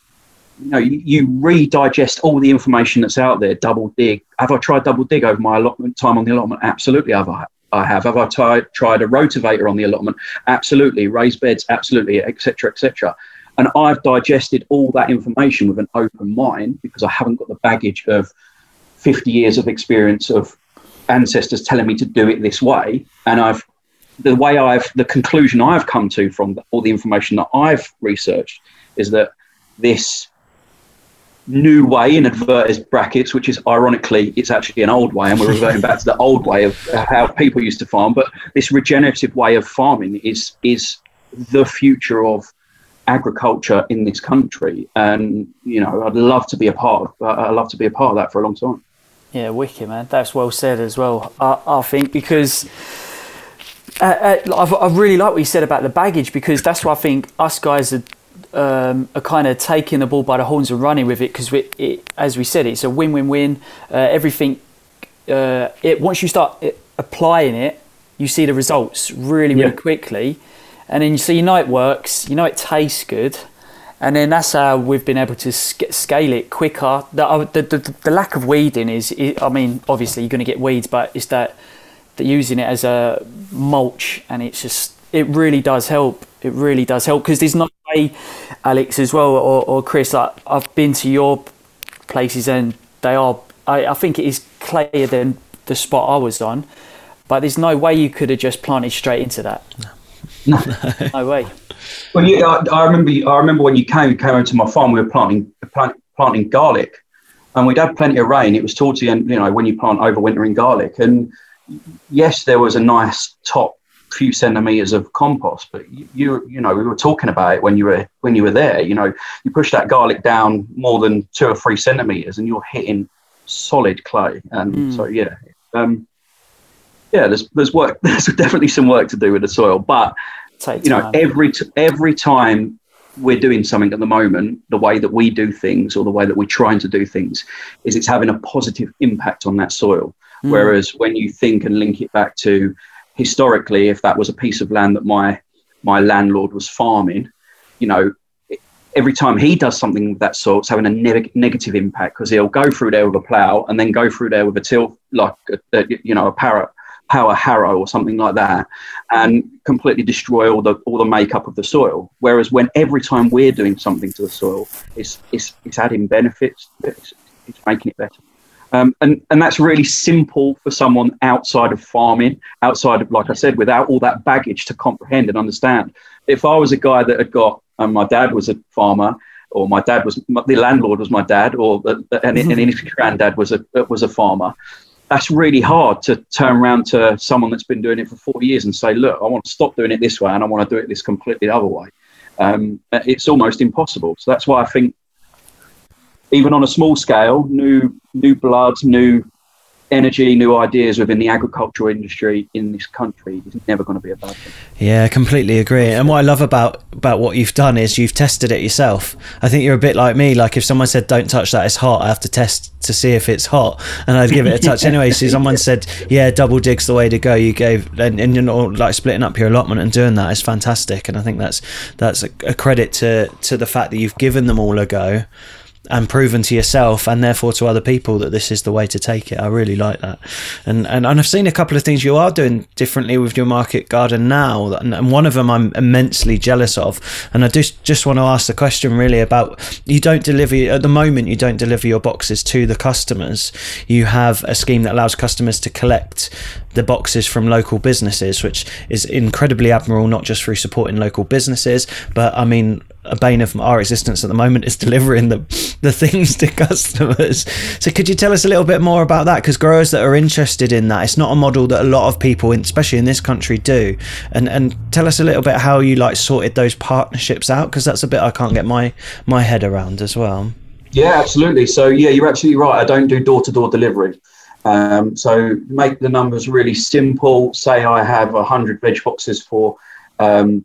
you know, you, you redigest all the information that's out there. Double dig. Have I tried double dig over my allotment time on the allotment? Absolutely, have I. I have. Have I tried tried a rotavator on the allotment? Absolutely. Raised beds? Absolutely, etc., etc. And I've digested all that information with an open mind because I haven't got the baggage of 50 years of experience of ancestors telling me to do it this way. And I've the way I've the conclusion I've come to from all the information that I've researched is that this new way in inverted brackets, which is ironically, it's actually an old way, and we're reverting back to the old way of how people used to farm. But this regenerative way of farming is is the future of agriculture in this country, and you know, I'd love to be a part. Of, I'd love to be a part of that for a long time. Yeah, wicked man. That's well said as well. I, I think because. Uh, uh, I really like what you said about the baggage because that's why I think us guys are um, are kind of taking the ball by the horns and running with it because, as we said, it's a win-win-win. Uh, everything. Uh, it once you start it, applying it, you see the results really, really yeah. quickly, and then you see you know it works. You know it tastes good, and then that's how we've been able to sc- scale it quicker. The, uh, the, the, the, lack of weeding is, I mean, obviously you're going to get weeds, but it's that that using it as a mulch, and it's just it really does help. It really does help because there's no way, Alex, as well, or, or Chris. Like, I've been to your places and they are. I, I think it is clearer than the spot I was on, but there's no way you could have just planted straight into that. No, no way. Well, yeah, I, I, remember. I remember when you came came over to my farm. We were planting plant, planting garlic, and we'd had plenty of rain. It was towards the end, you know, when you plant overwintering garlic, and yes, there was a nice top few centimeters of compost but you you know we were talking about it when you were when you were there you know you push that garlic down more than two or three centimeters and you're hitting solid clay and mm. so yeah um, yeah there's there's work there's definitely some work to do with the soil but Take you know time. every t- every time we're doing something at the moment the way that we do things or the way that we're trying to do things is it's having a positive impact on that soil mm. whereas when you think and link it back to historically, if that was a piece of land that my my landlord was farming, you know, every time he does something of that sort, it's having a ne- negative impact because he'll go through there with a plow and then go through there with a till, like a, a, you know, a power power harrow or something like that, and completely destroy all the all the makeup of the soil. Whereas when every time we're doing something to the soil, it's it's, it's adding benefits, it's, it's making it better. Um, and, and that's really simple for someone outside of farming, outside of, like I said, without all that baggage to comprehend and understand. If I was a guy that had got, and my dad was a farmer, or my dad was the landlord was my dad, or the, and, and mm-hmm. his granddad was a uh, was a farmer. That's really hard to turn around to someone that's been doing it for 40 years and say, "Look, I want to stop doing it this way, and I want to do it this completely other way." Um, it's almost impossible. So that's why I think even on a small scale, new new blood, new energy, new ideas within the agricultural industry in this country is never going to be a bad thing. Yeah, completely agree. And what I love about about what you've done is you've tested it yourself. I think you're a bit like me. Like if someone said, "Don't touch that; it's hot," I have to test to see if it's hot, and I'd give it a touch anyway. So someone said, "Yeah, double dig's the way to go." You gave, and, and you know, like splitting up your allotment and doing that is fantastic. And I think that's that's a, a credit to to the fact that you've given them all a go and proven to yourself and therefore to other people that this is the way to take it. I really like that. And and, and I've seen a couple of things you are doing differently with your market garden now, and, and one of them I'm immensely jealous of. And I just just want to ask the question really about you don't deliver at the moment you don't deliver your boxes to the customers. You have a scheme that allows customers to collect the boxes from local businesses, which is incredibly admirable, not just through supporting local businesses, but I mean a bane of our existence at the moment is delivering the the things to customers. So could you tell us a little bit more about that? Because growers that are interested in that, it's not a model that a lot of people, especially in this country, do. And and tell us a little bit how you like sorted those partnerships out, because that's a bit I can't get my my head around as well. Yeah, absolutely. So yeah, you're absolutely right. I don't do door to door delivery. Um, so make the numbers really simple. Say I have 100 veg boxes for um,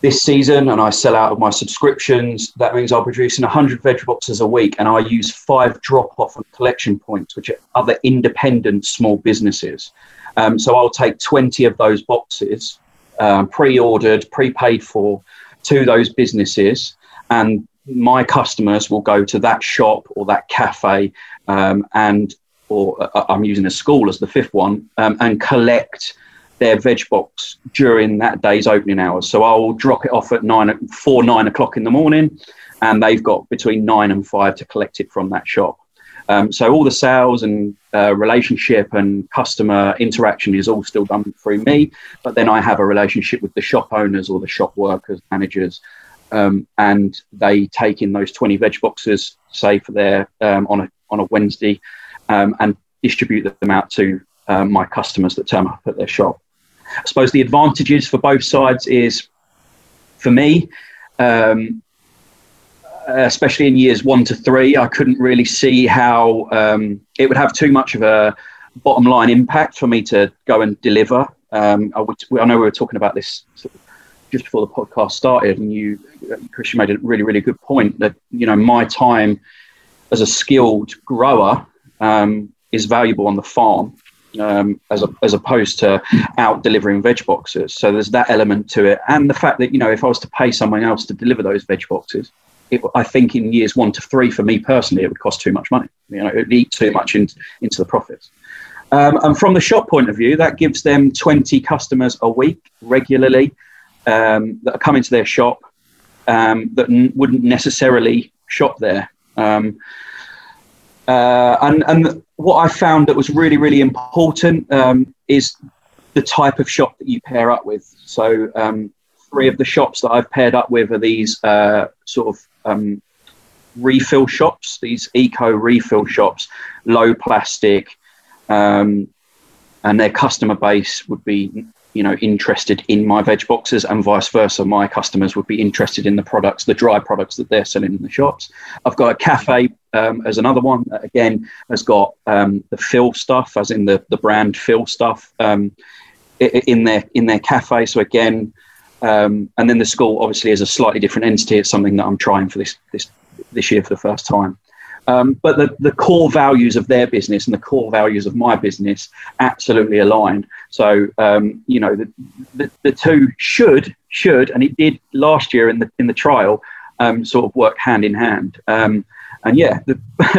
this season and I sell out of my subscriptions, that means I'm producing 100 veg boxes a week and I use five drop off and collection points, which are other independent small businesses. Um, so I'll take 20 of those boxes, um, pre ordered, prepaid for, to those businesses. And my customers will go to that shop or that cafe um, and or uh, I'm using a school as the fifth one, um, and collect their veg box during that day's opening hours. So I'll drop it off at nine, four, nine o'clock in the morning, and they've got between nine and five to collect it from that shop. Um, so all the sales and uh, relationship and customer interaction is all still done through me, but then I have a relationship with the shop owners or the shop workers, managers, um, and they take in those 20 veg boxes, say for their um, on a on a Wednesday, um, and distribute them out to um, my customers that turn up at their shop. I suppose the advantages for both sides is, for me, um, especially in years one to three, I couldn't really see how um, it would have too much of a bottom line impact for me to go and deliver. Um, I, would, I, know we were talking about this just before the podcast started, and you, Chris, you made a really, really good point that you know my time as a skilled grower um, is valuable on the farm um, as, a, as opposed to out delivering veg boxes. So there's that element to it, and the fact that you know if I was to pay someone else to deliver those veg boxes, it, I think in years one to three for me personally, it would cost too much money. You know, it would eat too much in, into the profits. Um, and from the shop point of view, that gives them 20 customers a week regularly um, that are coming to their shop um, that n- wouldn't necessarily shop there. Um, uh, and, and what I found that was really, really important um, is the type of shop that you pair up with. So, um, three of the shops that I've paired up with are these uh, sort of um, refill shops, these eco refill shops, low plastic, um, and their customer base would be you know interested in my veg boxes and vice versa. My customers would be interested in the products the dry products that they're selling in the shops. I've got a cafe um, as another one that again has got um, the fill stuff as in the the brand fill stuff um, in their in their cafe. So again um, and then the school obviously is a slightly different entity. It's something that i'm trying for this this this year for the first time Um, but the, the core values of their business and the core values of my business absolutely aligned. So um, you know the, the, the two should should and it did last year in the in the trial um, sort of work hand in hand. Um, and yeah, the,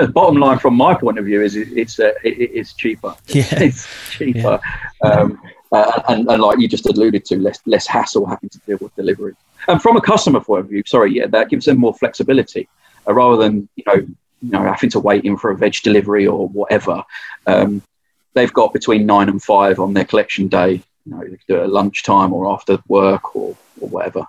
bottom line from my point of view is it, it's uh, it, it's cheaper. Yeah. It's cheaper, yeah. um, uh, and, and, like you just alluded to, less less hassle having to deal with delivery. And from a customer point of view, sorry, yeah, that gives them more flexibility uh, rather than you know you know having to wait in for a veg delivery or whatever. Um, they've got between nine and five on their collection day. You know, do it at lunchtime or after work or or whatever.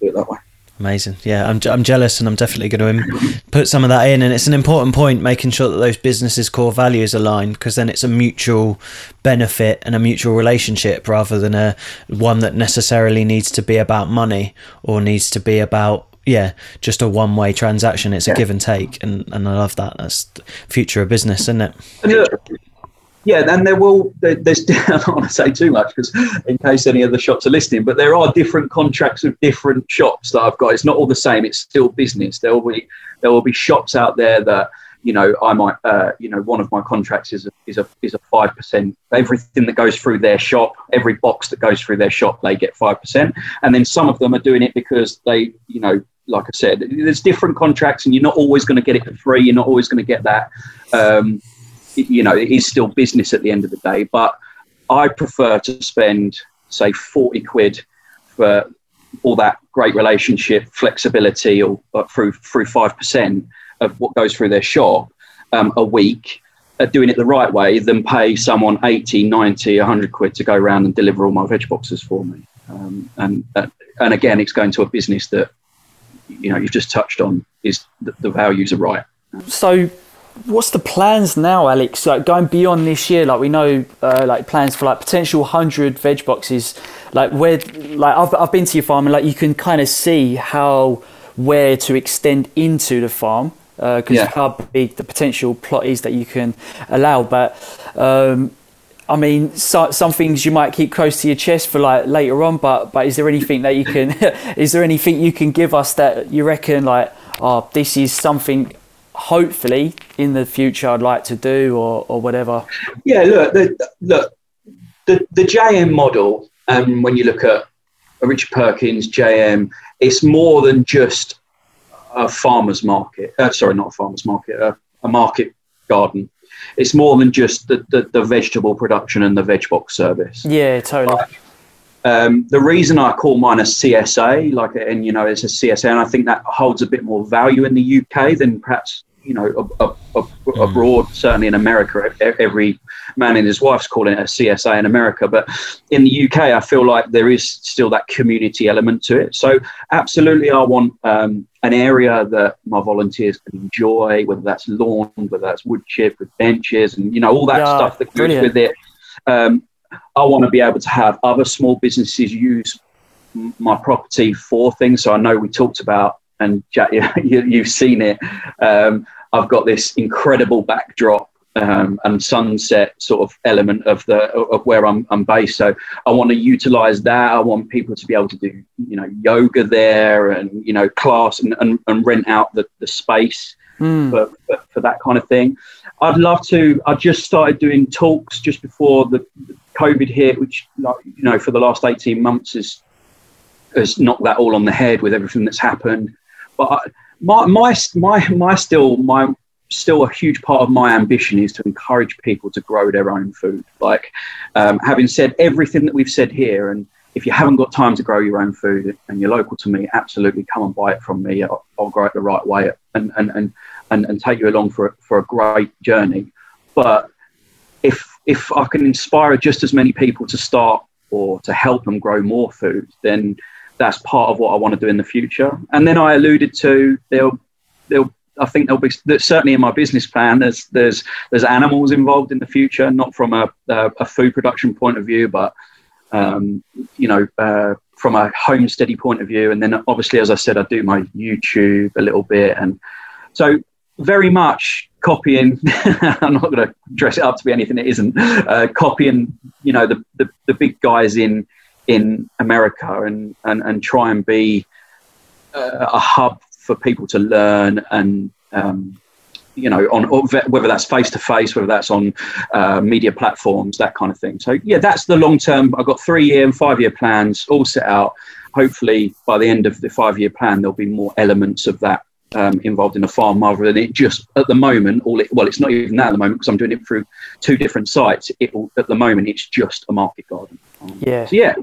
Do it that way. Amazing. Yeah, I'm, I'm jealous and I'm definitely going to put some of that in. And it's an important point making sure that those businesses' core values align because then it's a mutual benefit and a mutual relationship rather than a one that necessarily needs to be about money or needs to be about yeah, just a one way transaction. It's a give and take, and, and I love that. That's the future of business, isn't it? Yeah, then there will. there's I don't want to say too much because in case any of the shops are listening, but there are different contracts with different shops that I've got. It's not all the same. It's still business. There will be there will be shops out there that you know I might uh, you know one of my contracts is a, is a is a five percent. Everything that goes through their shop, every box that goes through their shop, they get five percent. And then some of them are doing it because they you know like I said, there's different contracts, and you're not always going to get it for free. You're not always going to get that. Um, you know, it is still business at the end of the day. But I prefer to spend, say, 40 quid for all that great relationship, flexibility, or, or through through five percent of what goes through their shop um, a week, uh, doing it the right way, than pay someone 80, 90, 100 quid to go around and deliver all my veg boxes for me. Um, and uh, and again, it's going to a business that you know you've just touched on is the, the values are right. So what's the plans now, Alex? Like going beyond this year, like we know, uh, like plans for like potential hundred veg boxes. Like where, like I've I've been to your farm and like you can kind of see how where to extend into the farm because uh, yeah. how big the potential plot is that you can allow. But um, I mean, so, some things you might keep close to your chest for like later on. But but is there anything that you can? is there anything you can give us that you reckon like? Oh, this is something hopefully in the future I'd like to do or, or whatever? Yeah, look, the, look, the, the JM model, um, when you look at Richard Perkins, JM, it's more than just a farmer's market. Uh, sorry, not a farmer's market, a market garden. It's more than just the, the, the, vegetable production and the veg box service. Yeah, totally. Um, the reason I call mine a CSA, like, and you know, it's a CSA, and I think that holds a bit more value in the UK than perhaps you know a, a, a, mm. abroad. Certainly in America, every man and his wife's calling it a CSA in America, but in the UK, I feel like there is still that community element to it. So absolutely, I want um, an area that my volunteers can enjoy, whether that's lawn, whether that's wood chip with benches, and you know all that yeah, stuff that goes brilliant. with it. Um, I want to be able to have other small businesses use my property for things. So I know we talked about, and Jack, you, have seen it. Um, I've got this incredible backdrop um, and sunset sort of element of the of where I'm, I'm based. So I want to utilize that. I want people to be able to do you know yoga there and you know class and, and, and rent out the, the space mm. for, for, for that kind of thing. I'd love to. I just started doing talks just before the, COVID hit, which you know for the last eighteen months has has knocked that all on the head with everything that's happened. But I, my my my my still my still a huge part of my ambition is to encourage people to grow their own food. Like um, having said everything that we've said here, and if you haven't got time to grow your own food and you're local to me, absolutely come and buy it from me. I'll, I'll grow it the right way and and and and, and take you along for for a great journey. But if if I can inspire just as many people to start or to help them grow more food, then that's part of what I want to do in the future. And then I alluded to there'll there'll I think there'll be certainly in my business plan. There's there's there's animals involved in the future, not from a a, food production point of view, but um, you know uh, from a homesteady point of view. And then obviously, as I said, I do my YouTube a little bit, and so very much copying. I'm not going to dress it up to be anything it isn't. Uh, copying, you know, the, the, the big guys in in America, and and and try and be uh, a hub for people to learn and um, you know, on whether that's face to face, whether that's on uh, media platforms, that kind of thing. So yeah, that's the long term. I've got three year and five year plans all set out. Hopefully, by the end of the five year plan, there'll be more elements of that um, involved in a farm rather than it just at the moment. All it, well, it's not even that at the moment because I'm doing it through two different sites. It at the moment it's just a market garden. Yeah. So yeah.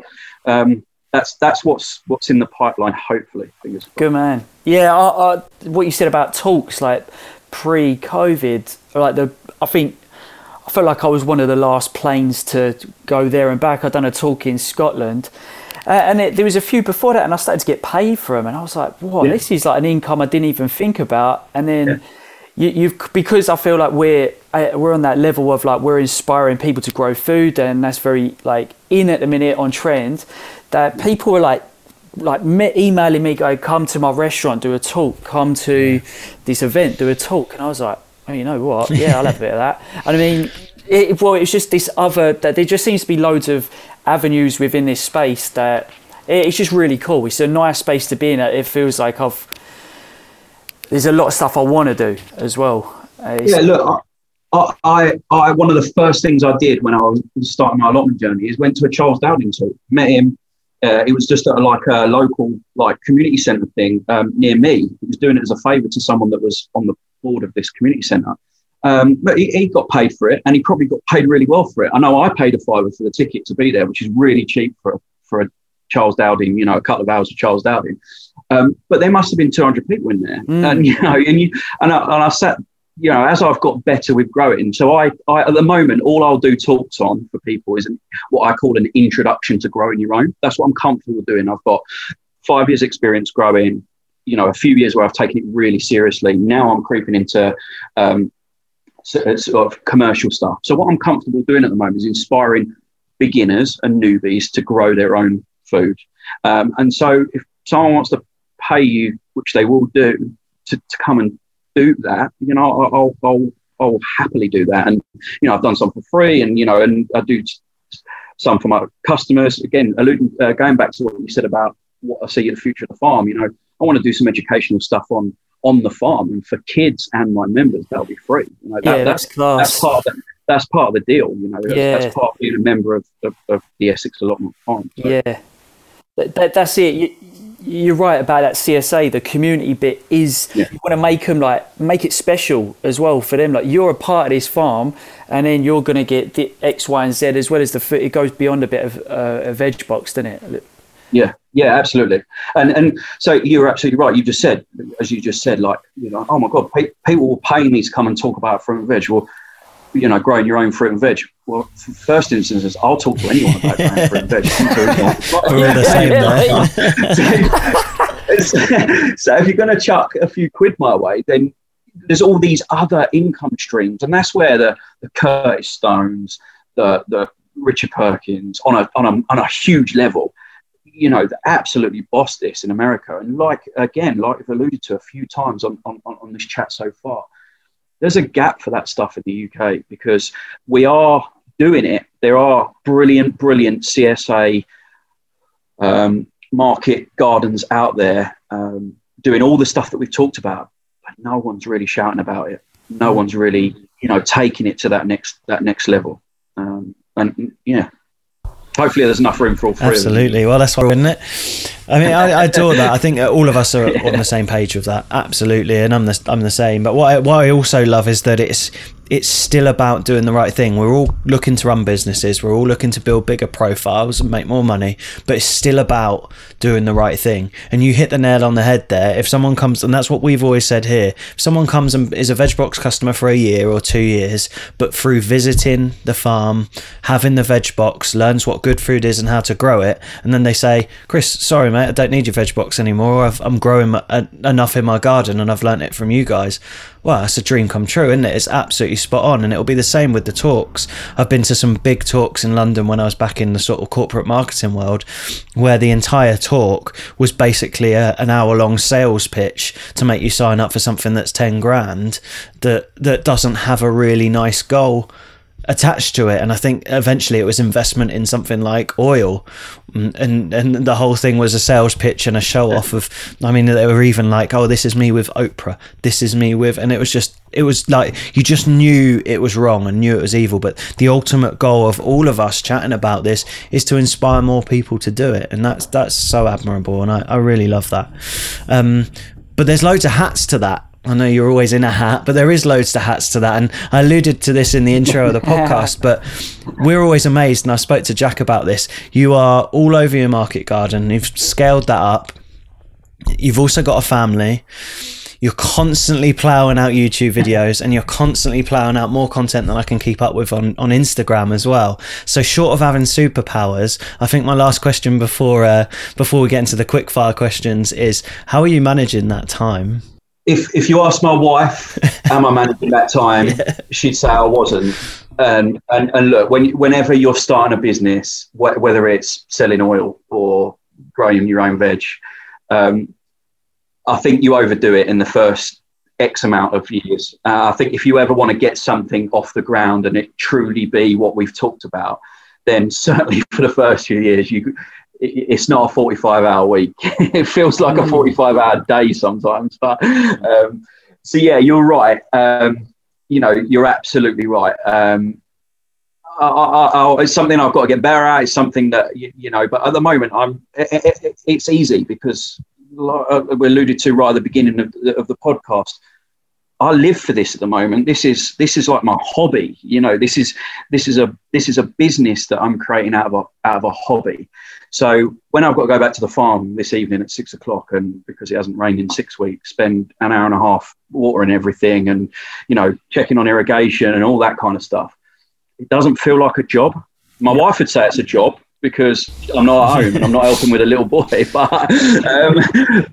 Um, that's that's what's what's in the pipeline. Hopefully, Good man. Yeah, I, I, what you said about talks, like pre-COVID, like the I think I felt like I was one of the last planes to go there and back. I'd done a talk in Scotland. Uh, and it, there was a few before that, and I started to get paid for them, and I was like, "What? Yeah. This is like an income I didn't even think about." And then yeah. You, you've because I feel like we're uh, we're on that level of like we're inspiring people to grow food, and that's very like in at the minute on trend. That people are like like me, emailing me, go, come to my restaurant, do a talk, come to this event, do a talk. And I was like, oh, you know what? Yeah, I'll have a bit of that. And I mean, it, well, it's just this other, that there just seems to be loads of avenues within this space that it's just really cool. It's a nice space to be in. It feels like I've, there's a lot of stuff I want to do as well. Yeah, look, I, I, I, one of the first things I did when I was starting my allotment journey is went to a Charles Dowding talk, met him, uh, it was just a, like a local like community centre thing um, near me. He was doing it as a favour to someone that was on the board of this community centre. Um, but he, he, got paid for it, and he probably got paid really well for it. I know I paid a fiver for the ticket to be there, which is really cheap for for a Charles Dowding, you know, a couple of hours of Charles Dowding. Um, but there must have been 200 people in there, mm. and you know, and you and I, and I sat you know, as I've got better with growing, so I, I, at the moment, all I'll do talks on for people is what I call an introduction to growing your own. That's what I'm comfortable doing. I've got five years experience growing, you know, a few years where I've taken it really seriously. Now I'm creeping into um, uh, sort of commercial stuff. So what I'm comfortable doing at the moment is inspiring beginners and newbies to grow their own food. Um, and so if someone wants to pay you, which they will do, to, to come and do that, you know, I'll, I'll, I'll happily do that. And, you know, I've done some for free and, you know, and I do some for my customers. Again, alluding, uh, going back to what you said about what I see in the future of the farm, you know, I want to do some educational stuff on on the farm and for kids and my members that'll be free you know, that, yeah, that's, that's, class. that's part of the, that's part of the deal you know that's, yeah. that's part of being a member of, of, of the Essex allotment farm so. yeah that, that, that's it you, you're right about that CSA. The community bit is yeah. you want to make them like make it special as well for them. Like you're a part of this farm, and then you're going to get the X, Y, and Z as well as the food. It goes beyond a bit of uh, a veg box, doesn't it? Yeah, yeah, absolutely. And and so you're absolutely right. You just said, as you just said, like you know, oh my god, people will pay me to come and talk about fruit and veg. Well, you know, growing your own fruit and veg. Well, first instances, I'll talk to anyone about growing fruit and veg. We're the same so if you're going to chuck a few quid my way, then there's all these other income streams, and that's where the, the Curtis Stones, the the Richard Perkins, on a on a on a huge level, you know, absolutely boss this in America. And like again, like I've alluded to a few times on on, on this chat so far, there's a gap for that stuff in the UK because we are doing it. There are brilliant, brilliant CSA um, market gardens out there um, doing all the stuff that we've talked about, but no one's really shouting about it. No one's really, you know, taking it to that next that next level. Um, and yeah, hopefully there's enough room for all three. Absolutely. Well, that's why, isn't it? I mean, I, I adore that. I think uh, all of us are on the same page with that. Absolutely, and I'm the I'm the same. But what I, what I also love is that it's it's still about doing the right thing. We're all looking to run businesses. We're all looking to build bigger profiles and make more money, but it's still about doing the right thing. And you hit the nail on the head there. If someone comes, and that's what we've always said here, if someone comes and is a VegBox customer for a year or two years, but through visiting the farm, having the VegBox, learns what good food is and how to grow it, and then they say, Chris, sorry, mate, I don't need your VegBox anymore. i am growing enough in my garden and I've learnt it from you guys well, it's a dream come true, isn't it? It's absolutely spot on. And it'll be the same with the talks. I've been to some big talks in London when I was back in the sort of corporate marketing world, where the entire talk was basically a, an hour long sales pitch to make you sign up for something that's 10 grand that, that doesn't have a really nice goal attached to it and i think eventually it was investment in something like oil. Mm, and and the whole thing was a sales pitch and a show off of i mean they were even like oh this is me with oprah. This is me with and it was just it was like you just knew it was wrong and knew it was evil. But the ultimate goal of all of us chatting about this is to inspire more people to do it and that's that's so admirable and i, I really love that. Um, but there's loads of hats to that I know you're always in a hat, but there is loads to hats to that. And I alluded to this in the intro of the podcast, but we're always amazed. And I spoke to Jack about this. You are all over your market garden. You've scaled that up. You've also got a family. You're constantly plowing out YouTube videos and you're constantly plowing out more content than I can keep up with on, on Instagram as well. So short of having superpowers, I think my last question before uh, before we get into the quickfire questions is how are you managing that time? If if you ask my wife, am I managing that time? Yeah. She'd say I wasn't. And, and and look, when whenever you're starting a business, wh- whether it's selling oil or growing your own veg, um, I think you overdo it in the first X amount of years. Uh, I think if you ever want to get something off the ground and it truly be what we've talked about, then certainly for the first few years, you it's not a 45 hour week. it feels like a mm. 45 hour day sometimes. But um, so, yeah, you're right. Um, you know, you're absolutely right. Um, I, I, I, it's something I've got to get better at. It's something that, you, you know, but at the moment, I'm. It, it, it's easy because uh, we alluded to right at the beginning of the, of the podcast. I live for this at the moment. This is this is like my hobby. You know, this is this is a this is a business that I'm creating out of a out of a hobby. So when I've got to go back to the farm this evening at six o'clock, and because it hasn't rained in six weeks, spend an hour and a half watering everything, and you know checking on irrigation and all that kind of stuff, it doesn't feel like a job. My wife would say it's a job because I'm not at home and I'm not helping with a little boy. But um,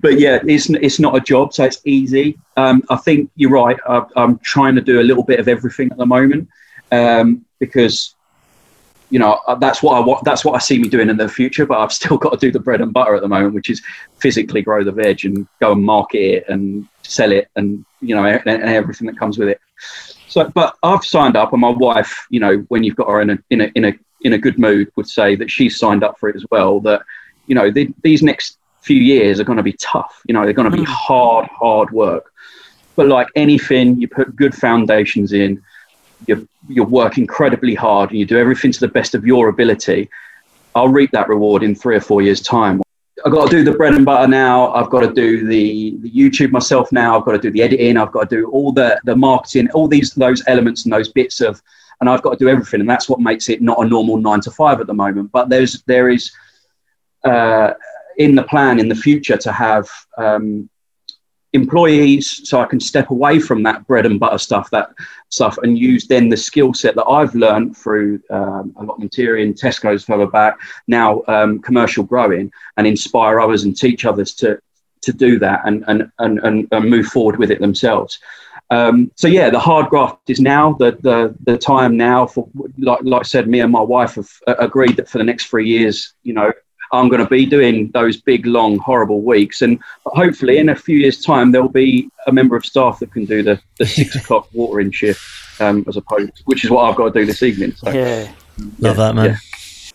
but yeah, it's it's not a job, so it's easy. Um, I think you're right. I, am trying to do a little bit of everything at the moment um, because you know uh, that's what I want. That's what I see me doing in the future. But I've still got to do the bread and butter at the moment, which is physically grow the veg and go and market it and sell it, and you know and, and everything that comes with it. So, but I've signed up, and my wife, you know, when you've got her in a in a in a in a good mood, would say that she's signed up for it as well. That you know the, these next few years are going to be tough. You know, they're going to be mm. hard, hard work. But like anything, you put good foundations in you you work incredibly hard and you do everything to the best of your ability, I'll reap that reward in three or four years' time. I've got to do the bread and butter now. I've got to do the, the YouTube myself now. I've got to do the editing. I've got to do all the, the marketing, all these those elements and those bits of, and I've got to do everything. And that's what makes it not a normal nine to five at the moment. But there's there is uh, in the plan in the future to have um, employees so I can step away from that bread and butter stuff, that stuff, and use then the skill set that I've learned through um, allotmentarian, Tesco's further back, now um, commercial growing, and inspire others and teach others to to do that and and, and, and move forward with it themselves. Um, so yeah, the hard graft is now the the the time now for like like I said, me and my wife have uh, agreed that for the next three years, you know, I'm going to be doing those big, long, horrible weeks. And hopefully, in a few years' time, there'll be a member of staff that can do the, the six o'clock watering shift um, as opposed, which is what I've got to do this evening. So, yeah, love that, man. Yeah.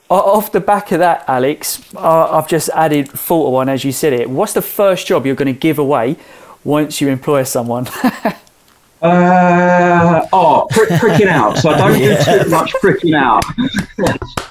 Off the back of that, Alex, I've just added thought of one as you said it. What's the first job you're going to give away once you employ someone? Uh, oh, prick, pricking out. So I don't do too much pricking out.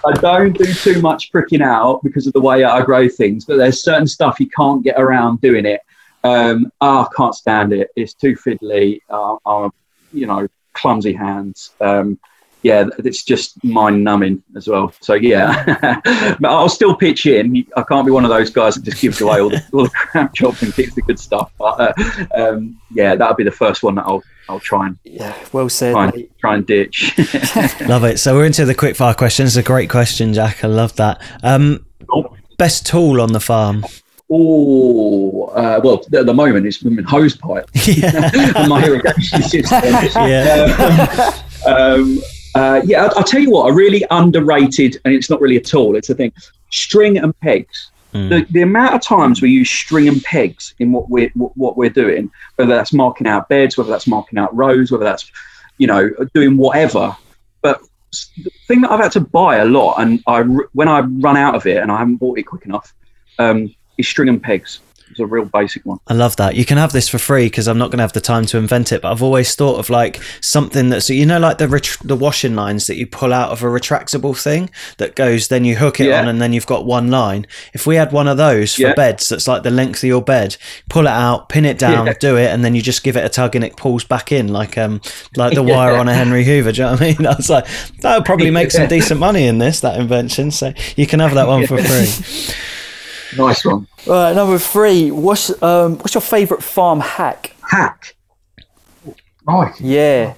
I don't do too much pricking out because of the way I grow things. But there's certain stuff you can't get around doing it. Um, oh, I can't stand it. It's too fiddly. Uh, I'm, you know, clumsy hands. Um, yeah, it's just mind numbing as well. So yeah, but I'll still pitch in. I can't be one of those guys that just gives away all the, all the crap jobs and keeps the good stuff. But uh, um, yeah, that'll be the first one that I'll I'll try and yeah, well said. Try and, try and ditch. love it. So we're into the quick fire questions. A great question, Jack. I love that. Um, oh. Best tool on the farm. Oh, uh, well, at the moment it's been hose pipe yeah. and my irrigation system. yeah. Um, um, uh, yeah, I'll, I'll, tell you what, a really underrated, and it's not really a tool, it's a thing string and pegs. Mm. The, the amount of times we use string and pegs in what we're what we're doing, whether that's marking out beds, whether that's marking out rows, whether that's you know doing whatever, but the thing that I've had to buy a lot, and I when I run out of it and I haven't bought it quick enough, um, is string and pegs. It's a real basic one. I love that. You can have this for free because I'm not going to have the time to invent it. But I've always thought of like something that's you know like the ret- the washing lines that you pull out of a retractable thing that goes, then you hook it Yeah. on, and then you've got one line. If we had one of those for Yeah. beds, that's like the length of your bed. Pull it out, pin it down, Yeah. do it, and then you just give it a tug, and it pulls back in like um like the wire on a Henry Hoover. Do you know what I mean? I was like, that would probably make some decent money in this that invention. So you can have that one for free. Nice one. Right, number three. What's um what's your favourite farm hack? Hack. Right. Yeah.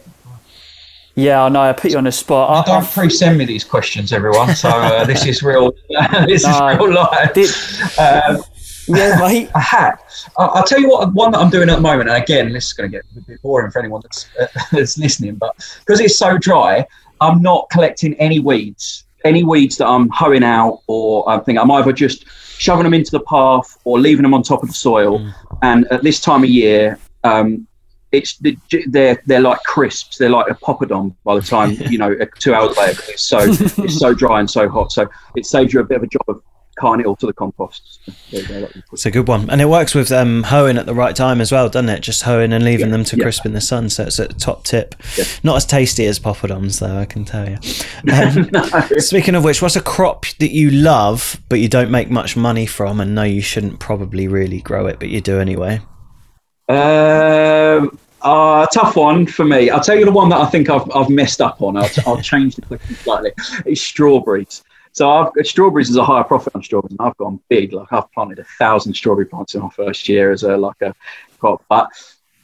Yeah, I know. I put you on the spot. I, Don't I, pre-send me these questions, everyone. So uh, this is real. this No. is real life. did, Um, yeah, mate. a hack. I- I'll tell you what. One that I'm doing at the moment, and again, this is going to get a bit boring for anyone that's, uh, that's listening, but because it's so dry, I'm not collecting any weeds. Any weeds that I'm hoeing out, or I think I'm either just shoving them into the path or leaving them on top of the soil. And at this time of year, um, it's they're they're like crisps. They're like a poppadom by the time you know two hours later. It's so it's so dry and so hot. So it saves you a bit of a job of all to the compost. So there you go, that was It's a good one, and it works with um, hoeing at the right time as well, doesn't it? Just hoeing and leaving Yeah, them to yeah. crisp in the sun, so it's a top tip. Yeah. Not as tasty as poppadoms, though, I can tell you. Um, Speaking of which, what's a crop that you love but you don't make much money from, and know you shouldn't probably really grow it, but you do anyway? Um, uh, tough one for me. I'll tell you the one that I think I've, I've messed up on. I'll, I'll change the question slightly. It's strawberries. So I've strawberries is a higher profit on strawberries, and I've gone big. Like I've planted a thousand strawberry plants in my first year as a like a crop, but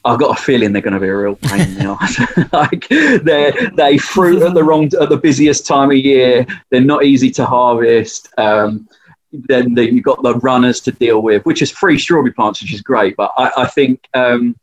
I've got a feeling they're going to be a real pain in the ass. like they they fruit at the wrong at the busiest time of year. They're not easy to harvest. Um, then the, you've got the runners to deal with, which is free strawberry plants, which is great. But I, I think um,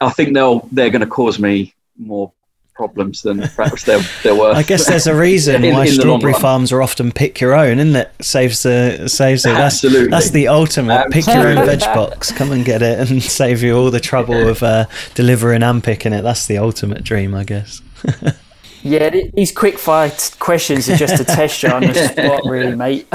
I think they'll they're going to cause me more problems than perhaps they're they're. I guess there's a reason In- why in strawberry farms are often pick your own, isn't it? Saves the saves it. That's, Absolutely. that's the ultimate. Pick your own veg box. Come and get it, and save you all the trouble of uh, delivering and picking it. That's the ultimate dream, I guess. Yeah, these quick fire t- questions are just to test you on the spot, really, mate.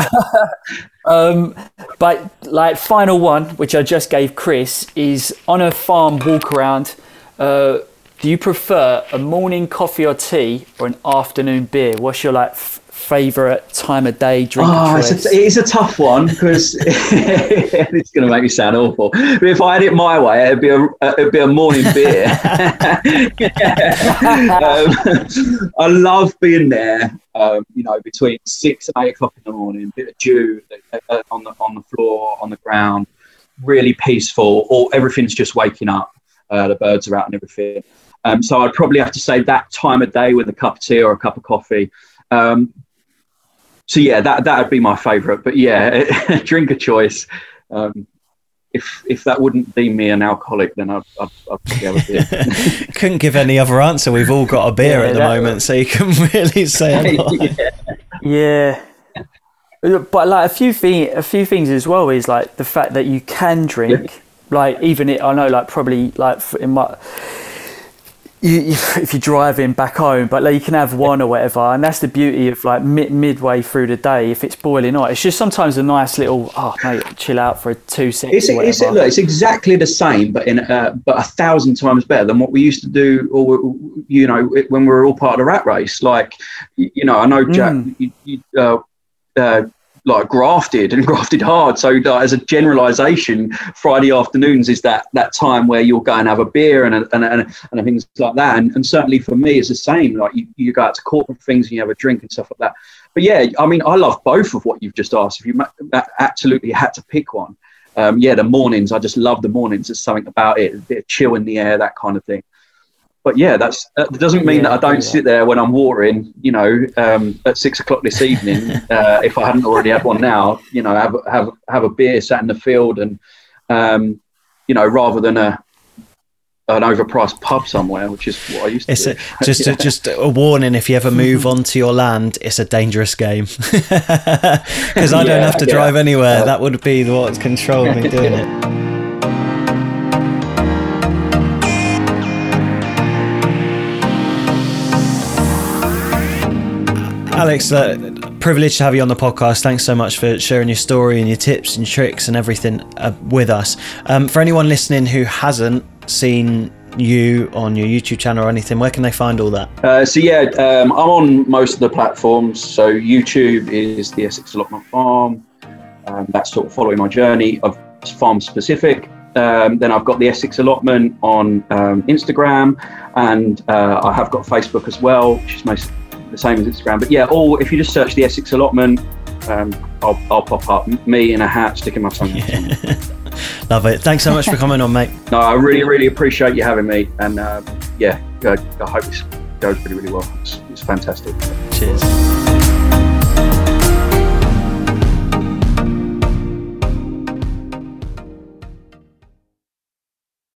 um, but like final one, which I just gave Chris, is on a farm walk around. Uh, do you prefer a morning coffee or tea or an afternoon beer? What's your like f- favorite time of day drink? Oh, it's a, it is a tough one because it's going to make me sound awful. But if I had it my way, it'd be a it'd be a morning beer. um, I love being there. Um, you know, between six and eight o'clock in the morning, bit of dew uh, on the on the floor, on the ground, really peaceful. Or everything's just waking up. Uh, the birds are out and everything. Um, so I'd probably have to say that time of day with a cup of tea or a cup of coffee. Um, so yeah, that that would be my favourite. But yeah, drink of choice. Um, if if that wouldn't deem me an alcoholic, then I'd, I'd, I'd probably have a beer. Couldn't give any other answer. We've all got a beer Yeah, at the that- moment, so you can really say a lot. Yeah. But like a few thing, a few things as well is like the fact that you can drink. Like even it, I know like probably like in my. You, you, if you're driving back home, but like you can have one or whatever, and that's the beauty of like mid, midway through the day. If it's boiling hot, it's just sometimes a nice little oh mate, chill out for two seconds. It's, it's, look, it's exactly the same, but in uh, but a thousand times better than what we used to do, or you know, when we were all part of the rat race. Like, you know, I know Jack, Mm. you, you, uh, uh, like grafted and grafted hard. So as a generalisation, Friday afternoons is that that time where you'll go and have a beer and and, and, and things like that. And, and certainly for me, it's the same. Like you, you go out to corporate things and you have a drink and stuff like that. But yeah, I mean, I love both of what you've just asked. If you absolutely had to pick one, um, yeah, the mornings. I just love the mornings. There's something about it, a bit of chill in the air, that kind of thing. But yeah, that's that doesn't mean Yeah, that I don't yeah. sit there when I'm watering. You know, um, at six o'clock this evening, uh, if I hadn't already had one now, you know, have have have a beer, sat in the field, and um, you know, rather than a an overpriced pub somewhere, which is what I used to It's do. a, just a, just a warning. If you ever move onto your land, it's a dangerous game because I don't have to yeah. drive anywhere. That would be what's controlled me doing it. Alex, uh, privileged to have you on the podcast. Thanks so much for sharing your story and your tips and tricks and everything uh, with us. Um, for anyone listening who hasn't seen you on your YouTube channel or anything, where can they find all that? Uh, so yeah, um, I'm on most of the platforms. So YouTube is the Essex Allotment Farm. Um, that's sort of following my journey of farm specific. Um, then I've got the Essex Allotment on um, Instagram, and uh, I have got Facebook as well, which is most the same as Instagram. But yeah, all if you just search the Essex Allotment, um, I'll, I'll, pop up me in a hat sticking my tongue. Yeah. Love it. Thanks so much for coming on, mate. No, I really, really appreciate you having me, and uh, yeah, I, I hope this goes really, really well. It's, it's fantastic. Cheers.